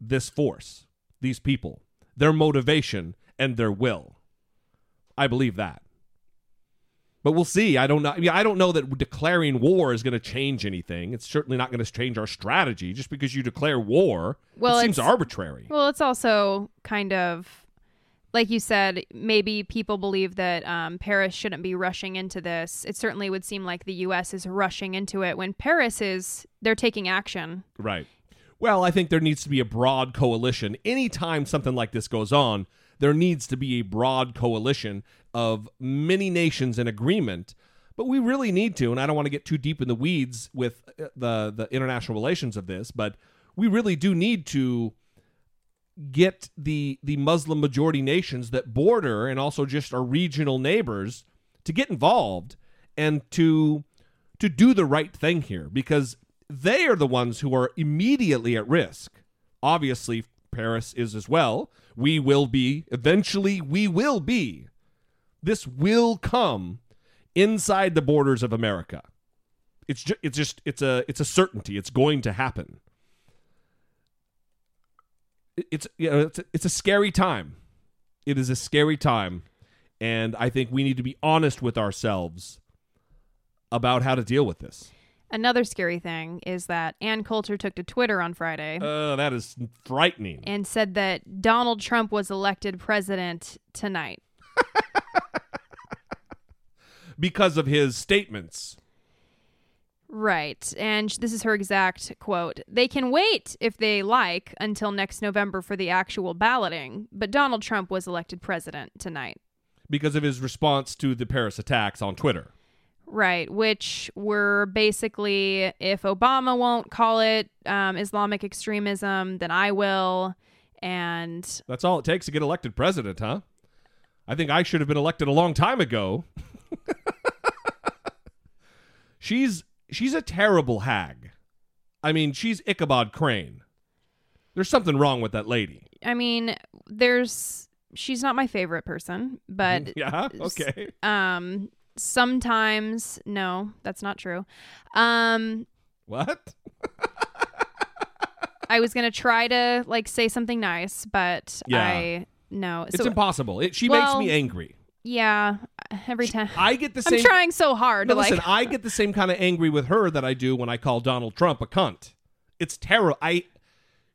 this force, these people, their motivation, and their will. I believe that. But we'll see. I don't know. I, mean, I don't know that declaring war is going to change anything. It's certainly not going to change our strategy just because you declare war. Well, it seems arbitrary. Well, it's also kind of like you said, maybe people believe that um, Paris shouldn't be rushing into this. It certainly would seem like the U.S. is rushing into it when Paris is, they're taking action. Right. Well, I think there needs to be a broad coalition. Anytime something like this goes on, there needs to be a broad coalition of many nations in agreement. But we really need to, and I don't want to get too deep in the weeds with uh, the the international relations of this, but we really do need to get the the Muslim majority nations that border and also just our regional neighbors to get involved and to to do the right thing here because they are the ones who are immediately at risk. Obviously, Paris is as well. We will be eventually we will be. This will come inside the borders of America. It's ju- it's just it's a it's a certainty. It's going to happen. It- It's you know, it's a, it's a scary time. It is a scary time, and I think we need to be honest with ourselves about how to deal with this. Another scary thing is that Ann Coulter took to Twitter on Friday Uh, that is frightening. and said that Donald Trump was elected president tonight. [LAUGHS] because of his statements. Right. And this is her exact quote. They can wait if they like until next November for the actual balloting, but Donald Trump was elected president tonight. Because of his response to the Paris attacks on Twitter. Right, which were basically if Obama won't call it um, Islamic extremism, then I will. And That's all it takes to get elected president, huh? I think I should have been elected a long time ago. [LAUGHS] she's she's a terrible hag. I mean, she's Ichabod Crane. There's something wrong with that lady. I mean, there's she's not my favorite person, but [LAUGHS] Yeah, okay. um sometimes no, that's not true. Um What? [LAUGHS] I was going to try to like say something nice, but Yeah. I no. It's So impossible. It, she Well, makes me angry. Yeah, every time I get the [LAUGHS] same. I'm trying so hard No, to listen, like I get the same kind of angry with her that I do when I call Donald Trump a cunt. It's terrible. I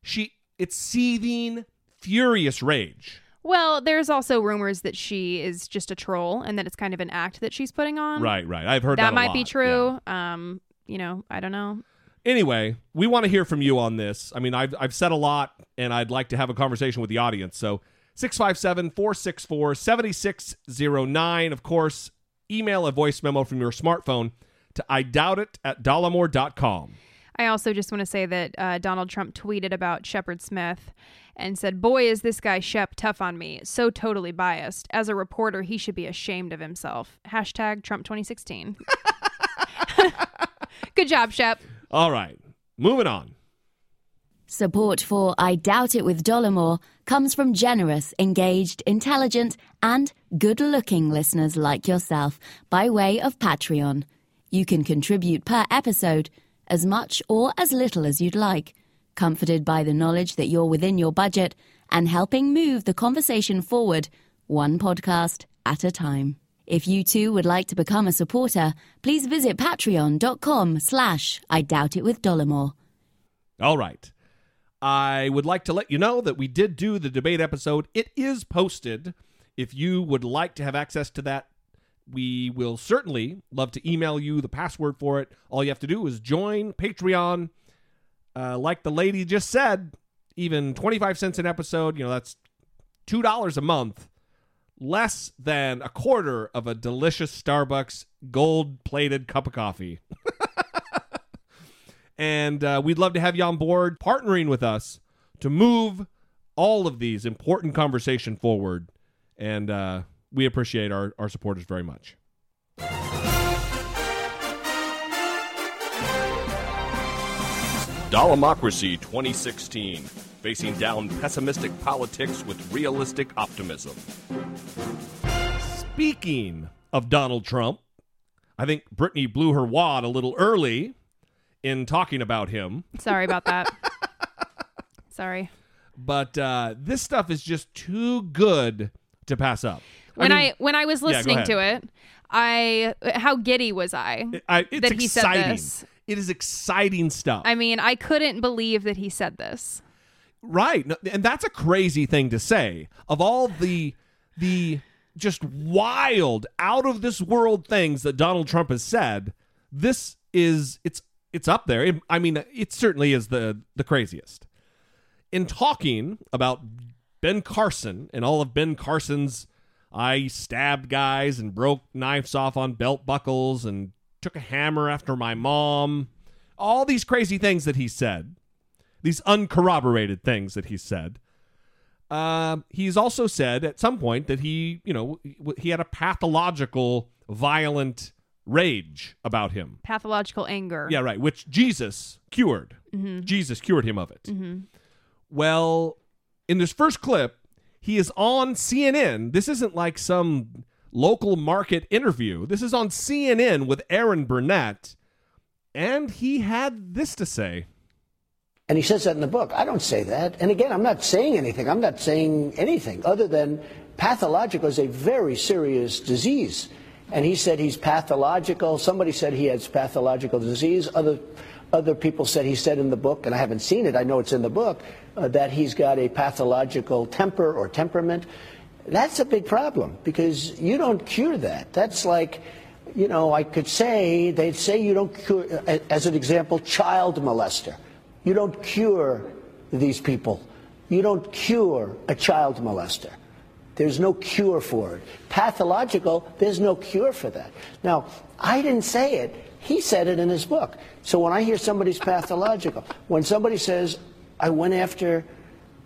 she it's seething, furious rage. Well, there's also rumors that she is just a troll and that it's kind of an act that she's putting on. Right, right. I've heard that. That might be lot, true. Um, you know, I don't know. Anyway, we want to hear from you on this. I mean, I've, I've said a lot, and I'd like to have a conversation with the audience. So 657 464 7609. Of course, email a voice memo from your smartphone to I doubt it at dollemore.com. I also just want to say that uh, Donald Trump tweeted about Shepard Smith and said, Boy, is this guy Shep tough on me. So totally biased. As a reporter, he should be ashamed of himself. Hashtag Trump 2016. [LAUGHS] Good job, Shep. All right, moving on. Support for I Doubt It with Dollemore comes from generous, engaged, intelligent, and good looking listeners like yourself by way of Patreon. You can contribute per episode as much or as little as you'd like, comforted by the knowledge that you're within your budget and helping move the conversation forward one podcast at a time. If you too would like to become a supporter, please visit patreon.com slash I Doubt It with Dollemore. All right. I would like to let you know that we did do the debate episode. It is posted. If you would like to have access to that, we will certainly love to email you the password for it. All you have to do is join Patreon. Uh, like the lady just said, even 25 cents an episode, you know, that's $2 a month, less than a quarter of a delicious Starbucks gold plated cup of coffee. [LAUGHS] and uh, we'd love to have you on board partnering with us to move all of these important conversation forward. And uh, we appreciate our, our supporters very much. Dollemocracy 2016 facing down pessimistic politics with realistic optimism. Speaking of donald trump i think brittany blew her wad a little early in talking about him Sorry about that. [LAUGHS] Sorry. but uh, this stuff is just too good to pass up. When I, mean, when I was listening ahead. to it, I how giddy was I? I, it's that he said exciting. this. It is exciting stuff, I mean, I couldn't believe that he said this. right? And that's a crazy thing to say. Of all the the just wild, out of this world things that Donald Trump has said, this is it's it's up there. It- I mean, it certainly is the the craziest. In talking about Ben Carson and all of Ben Carson's, I stabbed guys and broke knives off on belt buckles and took a hammer after my mom. All these crazy things that he said, these uncorroborated things that he said. Um, he's also said at some point that he, you know, he had a pathological, violent rage about him. Pathological anger. Yeah, right. Which Jesus cured. Mm-hmm. Jesus cured him of it. Mm-hmm. Well, in this first clip, he is on CNN. This isn't like some local market interview. This is on CNN with Erin Burnett. And he had this to say. And he says that in the book. I don't say that. And again, I'm not saying anything. I'm not saying anything other than pathological is a very serious disease. And he said he's pathological. Somebody said he has pathological disease. Other, other people said he said in the book, and I haven't seen it, I know it's in the book, uh, that he's got a pathological temper or temperament. That's a big problem because you don't cure that. That's like, you know, I could say, they'd say you don't cure, as an example, child molester. You don't cure these people. You don't cure a child molester. There's no cure for it. Pathological, there's no cure for that. Now, I didn't say it. He said it in his book. So when I hear somebody's pathological, when somebody says, I went after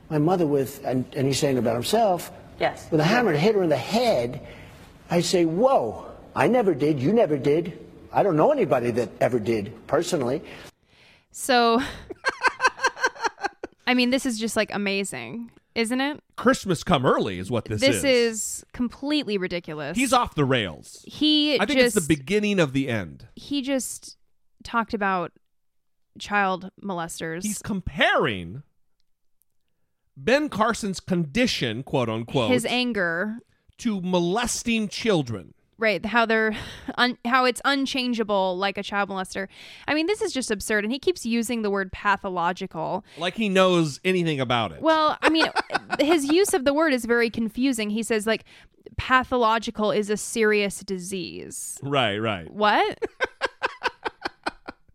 my mother with, and, and he's saying about himself, Yes. with a hammer and hit her in the head, I say, whoa, I never did. You never did. I don't know anybody that ever did personally. So, [LAUGHS] I mean, this is just like amazing, isn't it? Christmas come early is what this, is. This is completely ridiculous. He's off the rails. He I think just it's the beginning of the end. he just talked about child molesters. He's comparing Ben Carson's condition, quote unquote, his anger, to molesting children. Right how they're [SIGHS] un, how it's unchangeable like a child molester i mean this is just absurd and he keeps using the word pathological Like he knows anything about it. well i mean [LAUGHS] his use of the word is very confusing he says like pathological is a serious disease right, right. what [LAUGHS]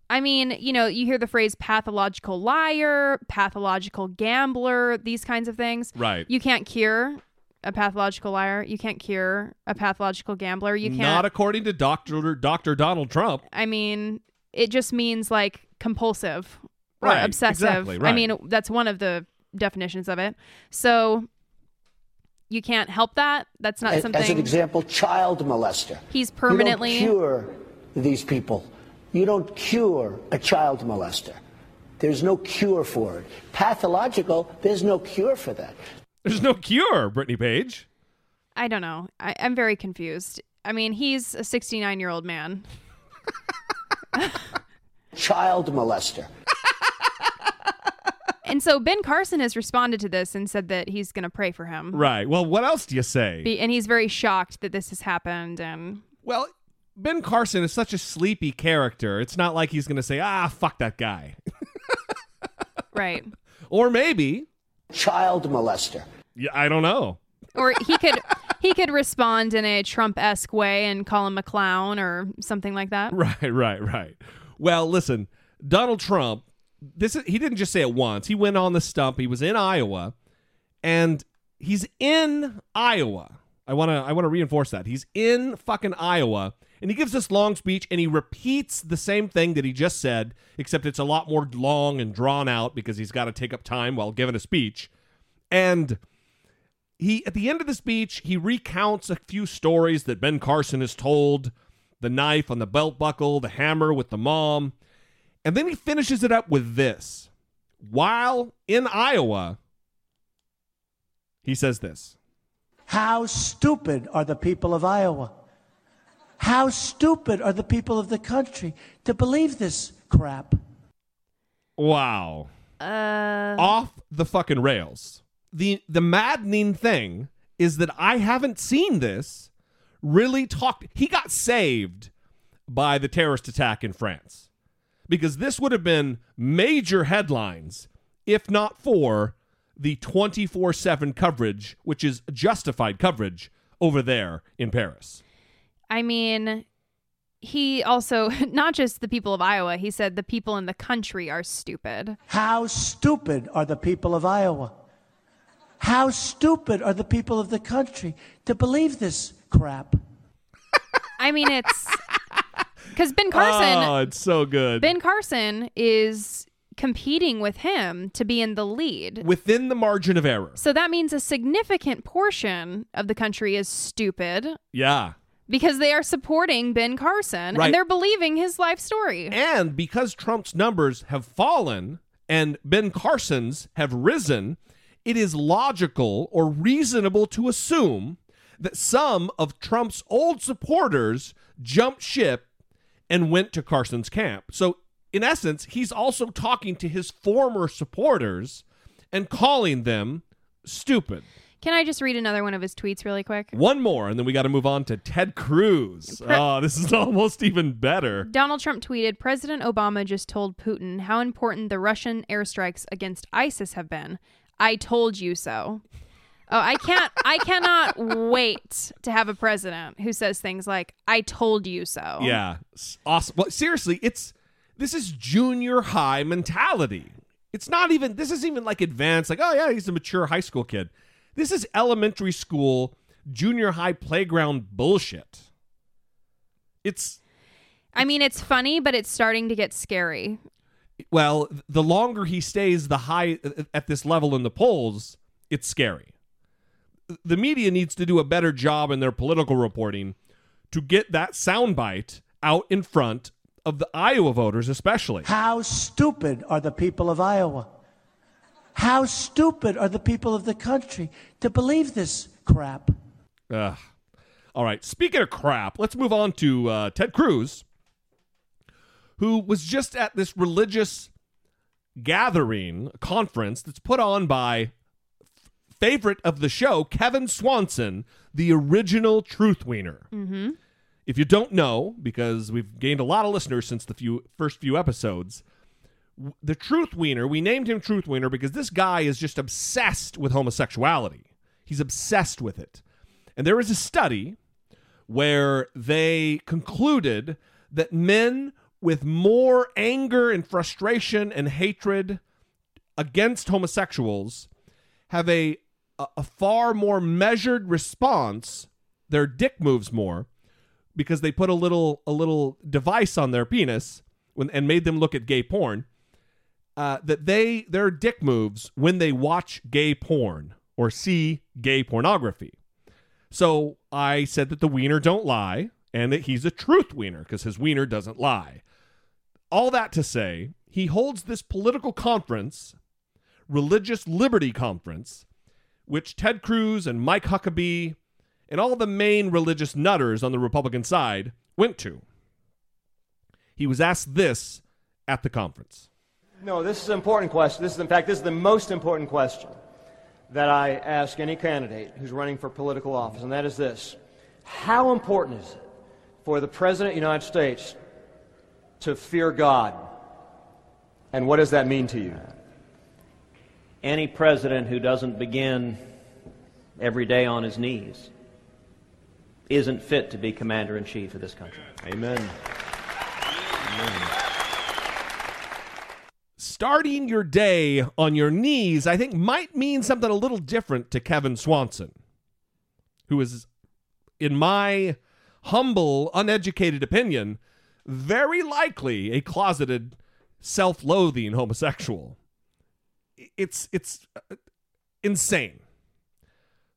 I mean, you know, you hear the phrase pathological liar, pathological gambler, these kinds of things. Right. You can't cure a pathological liar. You can't cure a pathological gambler. You can't. Not according to Dr. Dr. Donald Trump. I mean, it just means like compulsive or Right, obsessive. exactly, I mean, that's one of the definitions of it. So you can't help that. That's not As, something as an example, child molester. he's permanently. You don't cure these people. You don't cure a child molester. There's no cure for it. Pathological, there's no cure for that. There's no cure, Brittany Page. I don't know. I, I'm very confused. I mean, he's a 69 year old man. Child molester. And so Ben Carson has responded to this and said that he's going to pray for him. Right. Well, what else do you say? Be- and he's very shocked that this has happened. And well, Ben Carson is such a sleepy character. It's not like he's going to say, ah, fuck that guy. [LAUGHS] right. or maybe. Child molester. Yeah, I don't know. Or he could [LAUGHS] he could respond in a Trump esque way and call him a clown or something like that. [LAUGHS] Right, right, right. Well, listen, Donald Trump, this is, he didn't just say it once. He went on the stump. He was in Iowa, and he's in Iowa. I want to I want to reinforce that. He's in fucking Iowa, and he gives this long speech and he repeats the same thing that he just said, except it's a lot more long and drawn out because he's got to take up time while giving a speech. And he at the end of the speech, he recounts a few stories that Ben Carson has told the knife on the belt buckle, the hammer with the mom. And then he finishes it up with this. While in Iowa, he says this. How stupid are the people of Iowa? How stupid are the people of the country to believe this crap? Wow. Uh Off the fucking rails. The the maddening thing is that I haven't seen this really talked he got saved by the terrorist attack in France. Because this would have been major headlines if not for the 24/7 coverage, which is justified coverage over there in Paris. I mean, he also [LAUGHS] not just the people of Iowa. He said the people in the country are stupid. How stupid are the people of Iowa? How stupid are the people of the country to believe this crap? [LAUGHS] I mean, it's because Ben Carson. Oh, it's so good. Ben Carson is competing with him to be in the lead. Within the margin of error. So that means a significant portion of the country is stupid Yeah. Because they are supporting Ben Carson Right. and they're believing his life story. And because Trump's numbers have fallen and Ben Carson's have risen, it is logical or reasonable to assume that some of Trump's old supporters jumped ship and went to Carson's camp. So, in essence, he's also talking to his former supporters and calling them stupid. Can I just read another one of his tweets really quick? One more, and then we got to move on to Ted Cruz. [LAUGHS] Oh, this is [LAUGHS] almost even better. Donald Trump tweeted President Obama just told Putin how important the Russian airstrikes against ISIS have been. I told you so. Oh, I can't I [LAUGHS] cannot wait to have a president who says things like I told you so. Yeah, awesome. Well, seriously, it's this is junior high mentality. It's not even this is even like advanced. Like, oh yeah, he's a mature high school kid. This is elementary school, junior high playground bullshit. It's I mean, it's funny, but it's starting to get scary. well, the longer he stays the high at this level in the polls, it's scary. The media needs to do a better job in their political reporting to get that soundbite out in front of the Iowa voters, especially. How stupid are the people of Iowa? How stupid are the people of the country to believe this crap? Ugh. All right. Speaking of crap, let's move on to uh, Ted Cruz, who was just at this religious gathering conference that's put on by f- favorite of the show, Kevin Swanson, the original truth wiener. Mm-hmm. if you don't know, because we've gained a lot of listeners since the few first few episodes, w- the Truth Wiener, we named him Truth Wiener because this guy is just obsessed with homosexuality. He's obsessed with it. And there was a study where they concluded that men with more anger and frustration and hatred against homosexuals have a, a, a far more measured response. Their dick moves more because they put a little a little device on their penis when, and made them look at gay porn. Uh, that they their dick moves when they watch gay porn or see gay pornography. So I said that the wiener don't lie and that he's a truth wiener because his wiener doesn't lie. All that to say, he holds this political conference, religious liberty conference, which Ted Cruz and Mike Huckabee and all the main religious nutters on the Republican side went to. He was asked this at the conference. No, this is an important question. This is, in fact, this is the most important question that I ask any candidate who's running for political office, and that is this How important is it for the President of the United States to fear God? And what does that mean to you? Any president who doesn't begin every day on his knees isn't fit to be commander in chief of this country. Amen. Amen. Starting your day on your knees, I think, might mean something a little different to Kevin Swanson, who is, in my humble, uneducated opinion, very likely a closeted, self loathing homosexual. It's, it's uh, insane.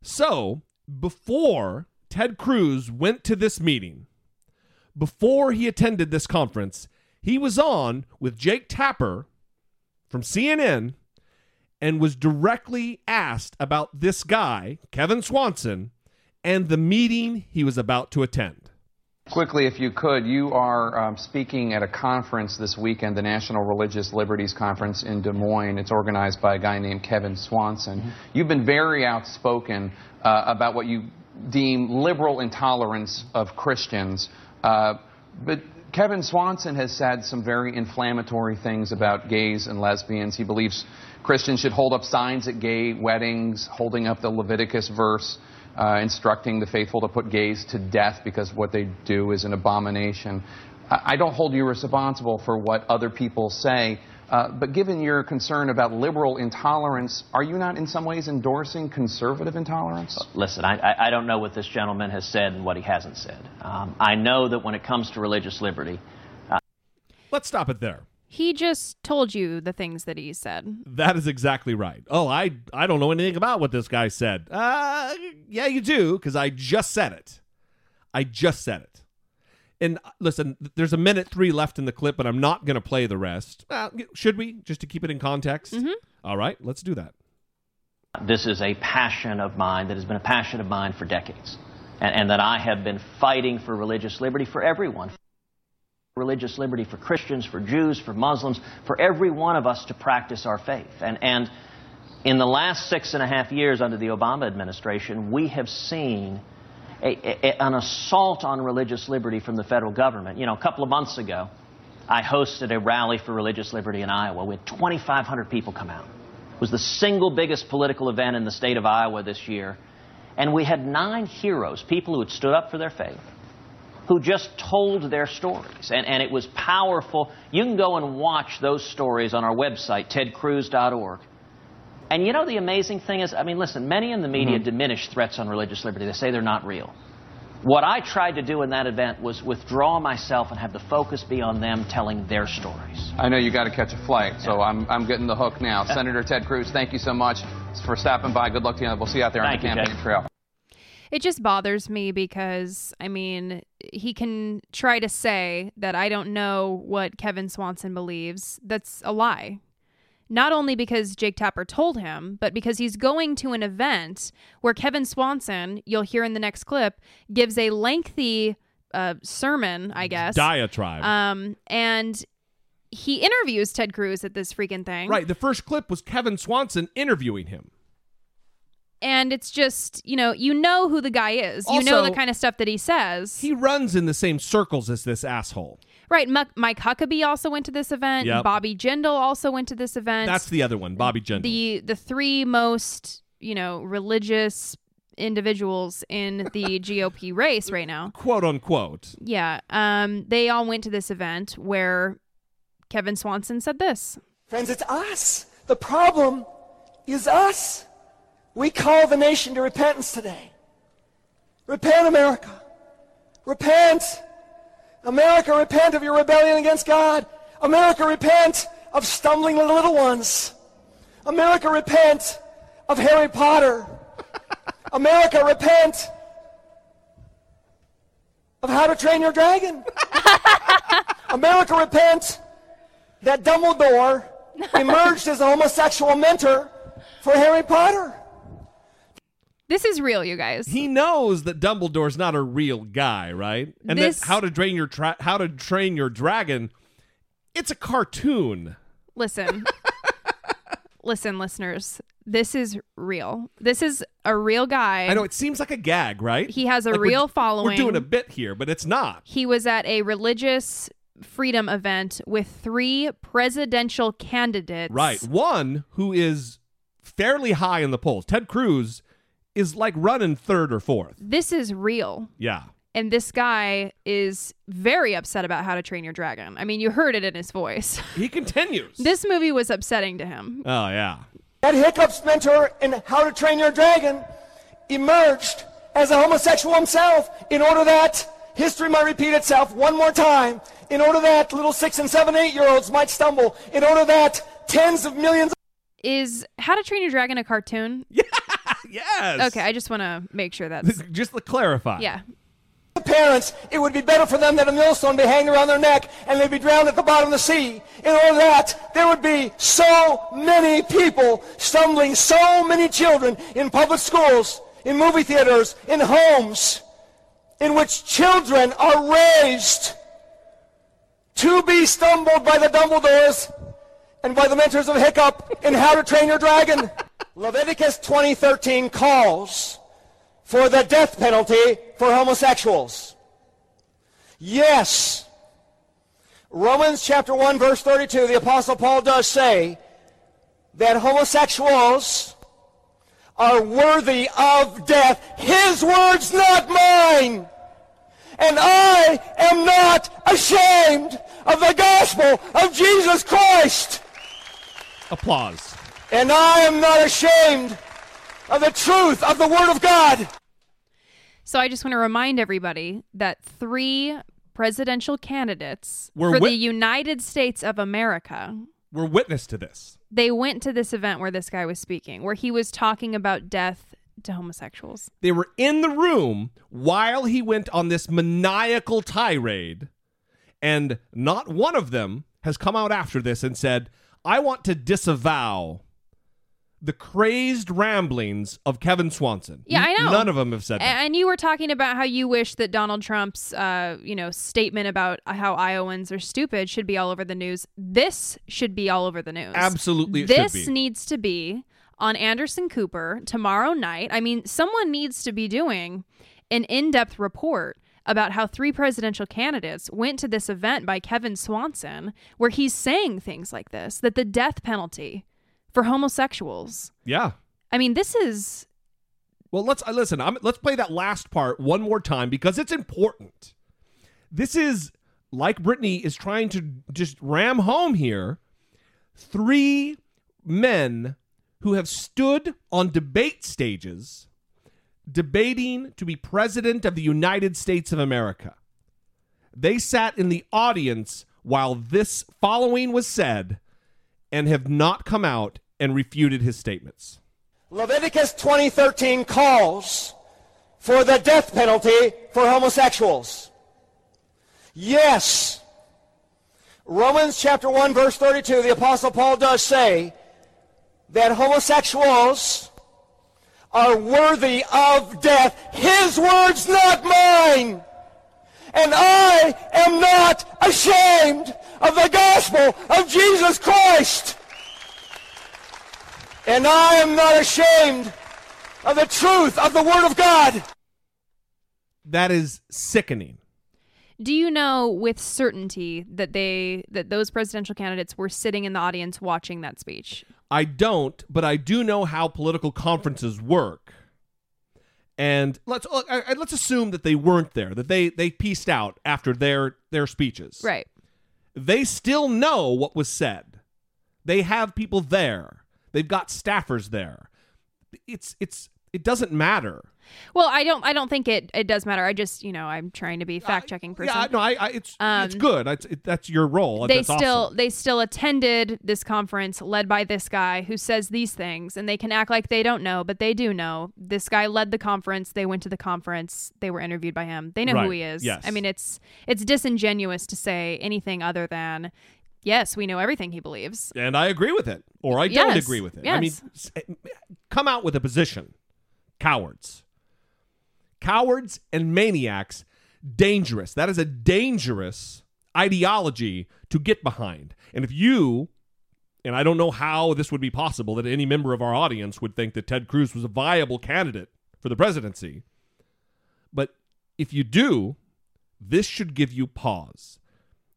So, before Ted Cruz went to this meeting, before he attended this conference, he was on with Jake Tapper from CNN and was directly asked about this guy, Kevin Swanson, and the meeting he was about to attend. Quickly, if you could, you are um, speaking at a conference this weekend, the National Religious Liberties Conference in Des Moines. It's organized by a guy named Kevin Swanson. Mm-hmm. You've been very outspoken uh, about what you deem liberal intolerance of Christians. Uh, but Kevin Swanson has said some very inflammatory things about gays and lesbians. He believes Christians should hold up signs at gay weddings, holding up the Leviticus verse, uh, instructing the faithful to put gays to death because what they do is an abomination. I don't hold you responsible for what other people say. Uh, but given your concern about liberal intolerance, are you not in some ways endorsing conservative intolerance? Listen, I, I don't know what this gentleman has said and what he hasn't said. Um, I know that when it comes to religious liberty. Uh, Let's stop it there. He just told you the things that he said. That is exactly right. Oh, I I don't know anything about what this guy said. Uh, yeah, you do, because I just said it. I just said it. And listen, there's a minute three left in the clip, but I'm not going to play the rest. Uh, should we, just to keep it in context? Mm-hmm. All right, let's do that. This is a passion of mine that has been a passion of mine for decades, and, and that I have been fighting for religious liberty for everyone. Religious liberty for Christians, for Jews, for Muslims, for every one of us to practice our faith. And, and in the last six and a half years under the Obama administration, we have seen a, a, an assault on religious liberty from the federal government. You know, a couple of months ago, I hosted a rally for religious liberty in Iowa. We had 2,500 people come out. It was the single biggest political event in the state of Iowa this year. And we had nine heroes, people who had stood up for their faith, who just told their stories. And, and it was powerful. You can go and watch those stories on our website, tedcruz.org. And you know the amazing thing is, I mean, listen, many in the media mm-hmm. diminish threats on religious liberty. They say they're not real. What I tried to do in that event was withdraw myself and have the focus be on them telling their stories. I know you got to catch a flight, so I'm, I'm getting the hook now. Senator Ted Cruz, thank you so much for stopping by. Good luck to you. We'll see you out there thank on the you, campaign Jay. trail. It just bothers me because, I mean, he can try to say that I don't know what Kevin Swanson believes. That's a lie not only because Jake Tapper told him, but because he's going to an event where Kevin Swanson, you'll hear in the next clip, gives a lengthy uh, sermon, I guess. Diatribe. Um, and he interviews Ted Cruz at this freaking thing. Right. The first clip was Kevin Swanson interviewing him. and it's just you know you know who the guy is. you know the kind of stuff that he says. He runs in the same circles as this asshole. Right. Muck- Mike Huckabee also went to this event. Yep. Bobby Jindal also went to this event. That's the other one, Bobby Jindal. the the three most you know religious individuals in the [LAUGHS] GOP race right now. quote unquote. Yeah, um, they all went to this event where Kevin Swanson said this. Friends, it's us. The problem is us. We call the nation to repentance today. Repent, America. Repent. America, repent of your rebellion against God. America, repent of stumbling the little ones. America, repent of Harry Potter. America, repent of How to Train Your Dragon. [LAUGHS] America, repent that Dumbledore [LAUGHS] emerged as a homosexual mentor for Harry Potter. This is real, you guys. He knows that Dumbledore's not a real guy, right? And This- that how to train your tra- how to train your dragon, it's a cartoon. Listen. [LAUGHS] Listen, listeners. This is real. This is a real guy. I know it seems like a gag, right? He has a Like we're- real following. We're doing a bit here, but it's not. He was at a religious freedom event with three presidential candidates. Right. One who is fairly high in the polls. Ted Cruz is like running third or fourth. This is real. Yeah. And this guy is very upset about how to train your dragon. I mean, you heard it in his voice. [LAUGHS] He continues. this movie was upsetting to him. Oh yeah. That Hiccup's mentor in How to Train Your Dragon emerged as a homosexual himself in order that history might repeat itself one more time, in order that little six and seven, eight year olds might stumble, in order that tens of millions Is How to Train Your Dragon a cartoon? [LAUGHS] Yes. Okay, I just want to make sure that's. [LAUGHS] Just to clarify. Yeah. of parents, it would be better for them that a millstone be hanged around their neck and they'd be drowned at the bottom of the sea. In order that there would be so many people stumbling, so many children in public schools, in movie theaters, in homes, in which children are raised to be stumbled by the Dumbledores and by the mentors of Hiccup in How to Train Your Dragon. Leviticus 2013 calls for the death penalty for homosexuals. Yes. Romans chapter 1 verse 32, the apostle Paul does say that homosexuals are worthy of death. His words, not mine. And I am not ashamed of the gospel of Jesus Christ. Applause. And I am not ashamed of the truth of the Word of God. So I just want to remind everybody that three presidential candidates Were for wi- the United States of America We're witness to this. they went to this event where this guy was speaking, where he was talking about death to homosexuals. They were in the room while he went on this maniacal tirade, and not one of them has come out after this and said, I want to disavow the crazed ramblings of Kevin Swanson. Yeah, I know. None of them have said that. And you were talking about how you wish that Donald Trump's, uh, you know, statement about how Iowans are stupid should be all over the news. This should be all over the news. Absolutely, this needs to be on Anderson Cooper tomorrow night. I mean, someone needs to be doing an in-depth report about how three presidential candidates went to this event by Kevin Swanson where he's saying things like this that the death penalty for homosexuals. yeah. I mean, this is Well, let's uh, listen. I'm, let's play that last part one more time because it's important. This is like Brittany is trying to just ram home here. Three men who have stood on debate stages debating to be president of the United States of America. They sat in the audience while this following was said and have not come out and refuted his statements. Leviticus 2013 calls for the death penalty for homosexuals. Yes. Romans chapter 1 verse 32, the apostle Paul does say that homosexuals are worthy of death. His words, not mine. And I am not ashamed of the gospel of Jesus Christ. And I am not ashamed of the truth of the Word of God. That is sickening. Do you know with certainty that they that those presidential candidates were sitting in the audience watching that speech? I don't, but I do know how political conferences work. And let's uh, uh, let's assume that they weren't there, that they they pieced out after their their speeches. Right. They still know what was said. They have people there. They've got staffers there. It's it's it doesn't matter. Well, I don't. I don't think it. It does matter. I just, you know, I'm trying to be fact checking person. Yeah, no, I, I it's Um, it's good. It's, it, that's your role. they That's still awesome. they still attended this conference led by this guy who says these things and they can act like they don't know but they do know this guy led the conference they went to the conference they were interviewed by him they know who he is Yes. i mean it's it's disingenuous to say anything other than yes we know everything he believes and I agree with it, or I don't agree with it. I mean, come out with a position. Cowards. Cowards and maniacs, dangerous. That is a dangerous ideology to get behind. And if you, and I don't know how this would be possible that any member of our audience would think that Ted Cruz was a viable candidate for the presidency, but if you do, this should give you pause.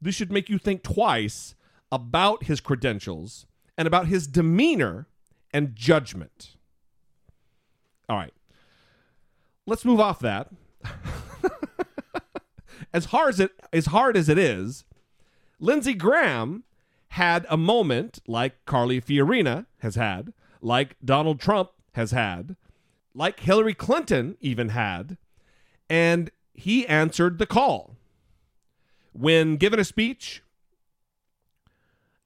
This should make you think twice about his credentials and about his demeanor and judgment. All right. Let's move off that. as hard as it as hard as it is, Lindsey Graham had a moment like Carly Fiorina has had, like Donald Trump has had, like Hillary Clinton even had, and he answered the call. When given a speech,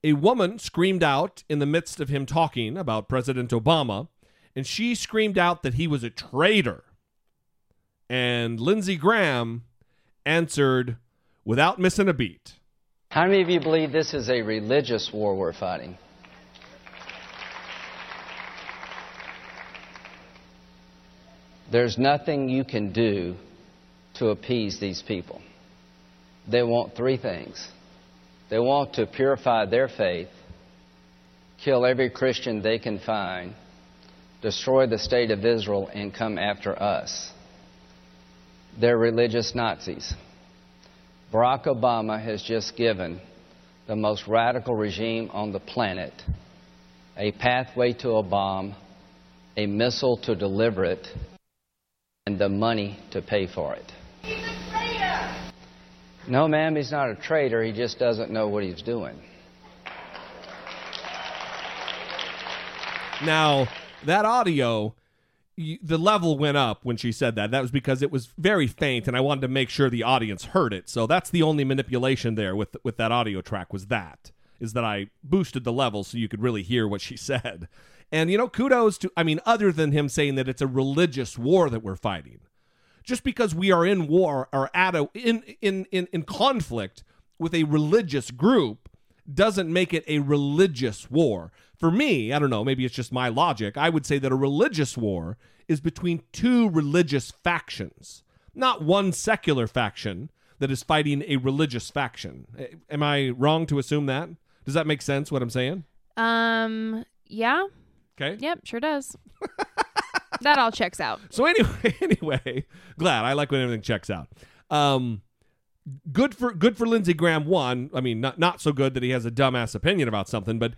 a woman screamed out in the midst of him talking about President Obama, and she screamed out that he was a traitor. And Lindsey Graham answered without missing a beat. How many of you believe this is a religious war we're fighting? There's nothing you can do to appease these people. They want three things. They want to purify their faith, kill every Christian they can find, destroy the state of Israel, and come after us. They're religious Nazis. Barack Obama has just given the most radical regime on the planet a pathway to a bomb, a missile to deliver it, and the money to pay for it. No, ma'am, he's not a traitor. He just doesn't know what he's doing. Now, that audio, the level went up when she said that. That was because it was very faint, and I wanted to make sure the audience heard it. So that's the only manipulation there with with that audio track was that is that I boosted the level so you could really hear what she [LAUGHS] said. And you know, kudos to I mean, other than him saying that it's a religious war that we're fighting, just because we are in war or at a in in in, in conflict with a religious group doesn't make it a religious war. For me, I don't know, maybe it's just my logic. I would say that a religious war is between two religious factions, not one secular faction that is fighting a religious faction. Am I wrong to assume that? Does that make sense what I'm saying? um yeah Okay. yep sure does [LAUGHS] that all checks out So anyway, [LAUGHS] anyway, glad I like when everything checks out. Um, good for good for Lindsey Graham. One, I mean, not not so good that he has a dumbass opinion about something, but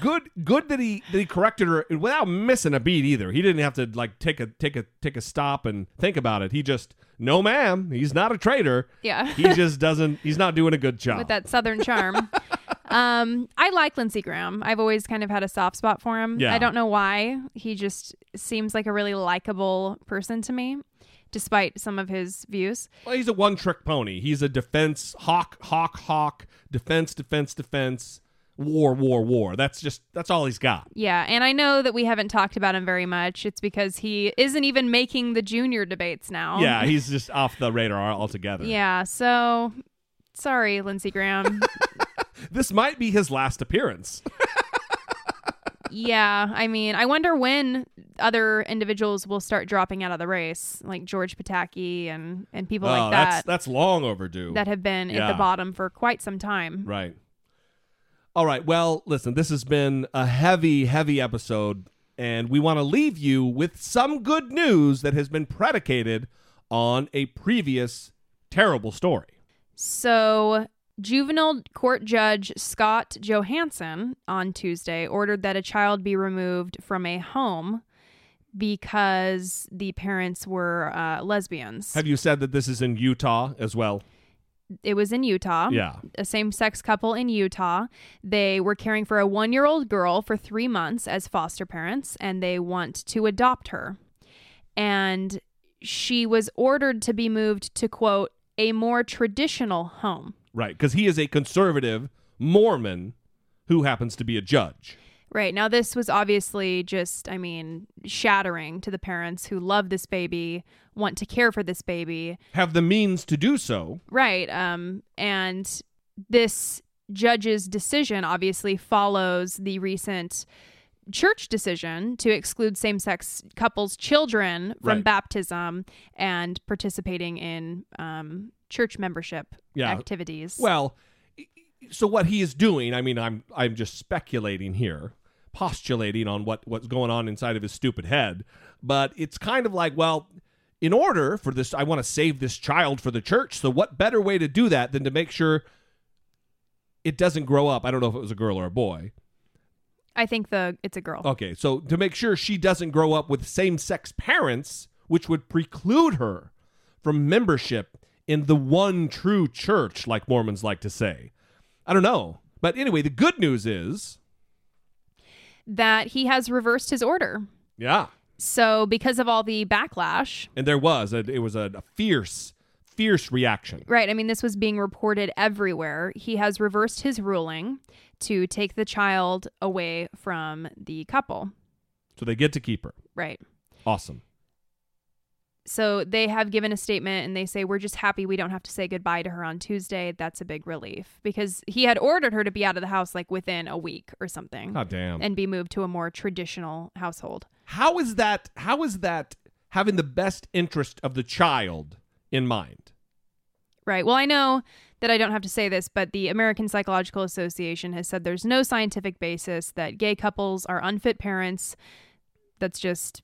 good good that he that he corrected her without missing a beat either. He didn't have to like take a take a take a stop and think about it. He just no, ma'am, he's not a traitor. Yeah. he just doesn't. He's not doing a good job. with that southern charm. [LAUGHS] um, I like Lindsey Graham. I've always kind of had a soft spot for him. Yeah. I don't know why. He just seems like a really likable person to me, despite some of his views. Well, he's a one trick pony. He's a defense hawk, hawk, hawk, defense, defense, defense, war, war, war. That's just that's all he's got. Yeah, and I know that we haven't talked about him very much. It's because he isn't even making the junior debates now. Yeah, [LAUGHS] he's just off the radar altogether. yeah, so sorry, Lindsey Graham. [LAUGHS] This might be his last appearance. [LAUGHS] yeah, I mean, I wonder when other individuals will start dropping out of the race, like George Pataki and and people oh, like that. that's that's long overdue. that have been at the bottom for quite some time. Right. All right. Well, listen, this has been a heavy, heavy episode. And we want to leave you with some good news that has been predicated on a previous terrible story. So, juvenile court judge Scott Johansen on Tuesday ordered that a child be removed from a home because the parents were uh, lesbians. Have you said that this is in Utah as well? It was in Utah. Yeah. A same sex couple in Utah. They were caring for a one year old girl for three months as foster parents, and they want to adopt her. And she was ordered to be moved to, quote, a more traditional home. Right, because he is a conservative Mormon who happens to be a judge. Right. Now, this was obviously just, I mean, shattering to the parents who love this baby, want to care for this baby. Have the means to do so. Right. Um, and this judge's decision obviously follows the recent church decision to exclude same sex couples' children from Right. baptism and participating in um, church membership Yeah. activities. Well, so what he is doing, I mean, I'm I'm just speculating here, postulating on what what's going on inside of his stupid head, but it's kind of like, well, in order for this I want to save this child for the church, so what better way to do that than to make sure it doesn't grow up. I don't know if it was a girl or a boy. I think the it's a girl. Okay, so to make sure she doesn't grow up with same sex parents, which would preclude her from membership in the one true church, like Mormons like to say. I don't know. But anyway, the good news is That he has reversed his order. yeah. So, because of all the backlash, And there was, a, it was a, a fierce, fierce reaction. right? I mean, this was being reported everywhere. He has reversed his ruling to take the child away from the couple, So they get to keep her. right? Awesome. So, they have given a statement and they say, We're just happy we don't have to say goodbye to her on Tuesday. That's a big relief because he had ordered her to be out of the house like within a week or something. God damn. And be moved to a more traditional household. How is that how is that having the best interest of the child in mind? Right. Well, I know that I don't have to say this, but the American Psychological Association has said there's no scientific basis that gay couples are unfit parents. That's just,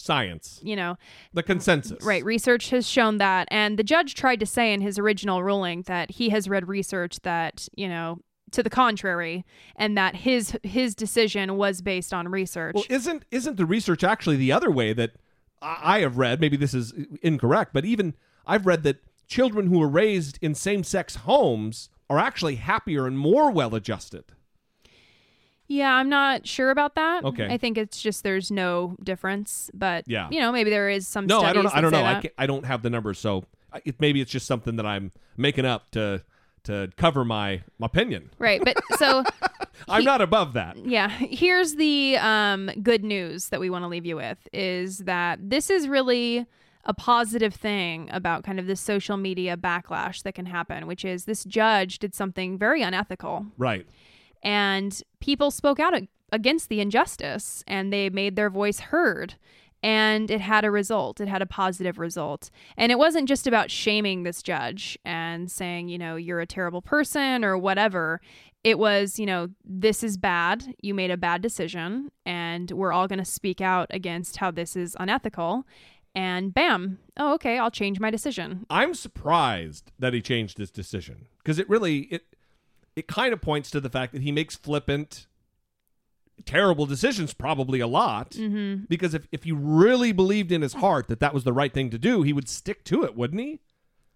Science. you know, The consensus. right. Research has shown that. And the judge tried to say in his original ruling that he has read research that, you know, to the contrary and that his his decision was based on research. Well, isn't isn't the research actually the other way that I I have read? Maybe this is incorrect, but even I've read that children who are raised in same-sex homes are actually happier and more well-adjusted. Yeah, I'm not sure about that. Okay. I think it's just there's no difference, but Yeah. you know, maybe there is some No, I don't. studies I don't know. I, I don't have the numbers, so it, maybe it's just something that I'm making up to to cover my, my opinion. Right, but [LAUGHS] so I'm not above that. yeah, here's the um, good news that we want to leave you with is that this is really a positive thing about kind of this social media backlash that can happen, which is this judge did something very unethical Right. And people spoke out against the injustice and they made their voice heard and it had a result. It had a positive result. And it wasn't just about shaming this judge and saying you know you're a terrible person or whatever. It was you know this is bad. You made a bad decision and we're all going to speak out against how this is unethical. And bam oh okay i'll change my decision. I'm surprised that he changed his decision because it really it it kind of points to the fact that he makes flippant terrible decisions probably a lot. Mhm. because if, if he really believed in his heart that that was the right thing to do he would stick to it wouldn't he?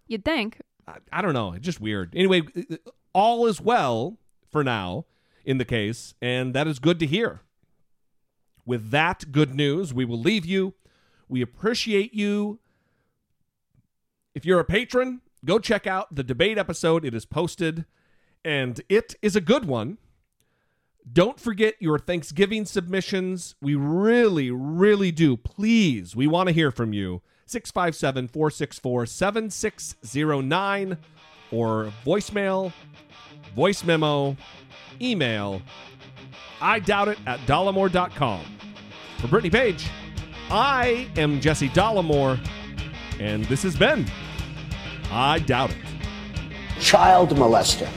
You'd think. I, I don't know. It's just weird. Anyway all is well for now in the case and that is good to hear. With that good news we will leave you. We appreciate you. If you're a patron, go check out the debate episode. It is posted, and it is a good one. Don't forget your Thanksgiving submissions. We really, really do. Please, we want to hear from you. 657 464 7609 or voicemail, voice memo, email. I doubt it at dollemore.com. For Brittany Page, I am Jesse Dollemore, and this has been I Doubt It. Child molester.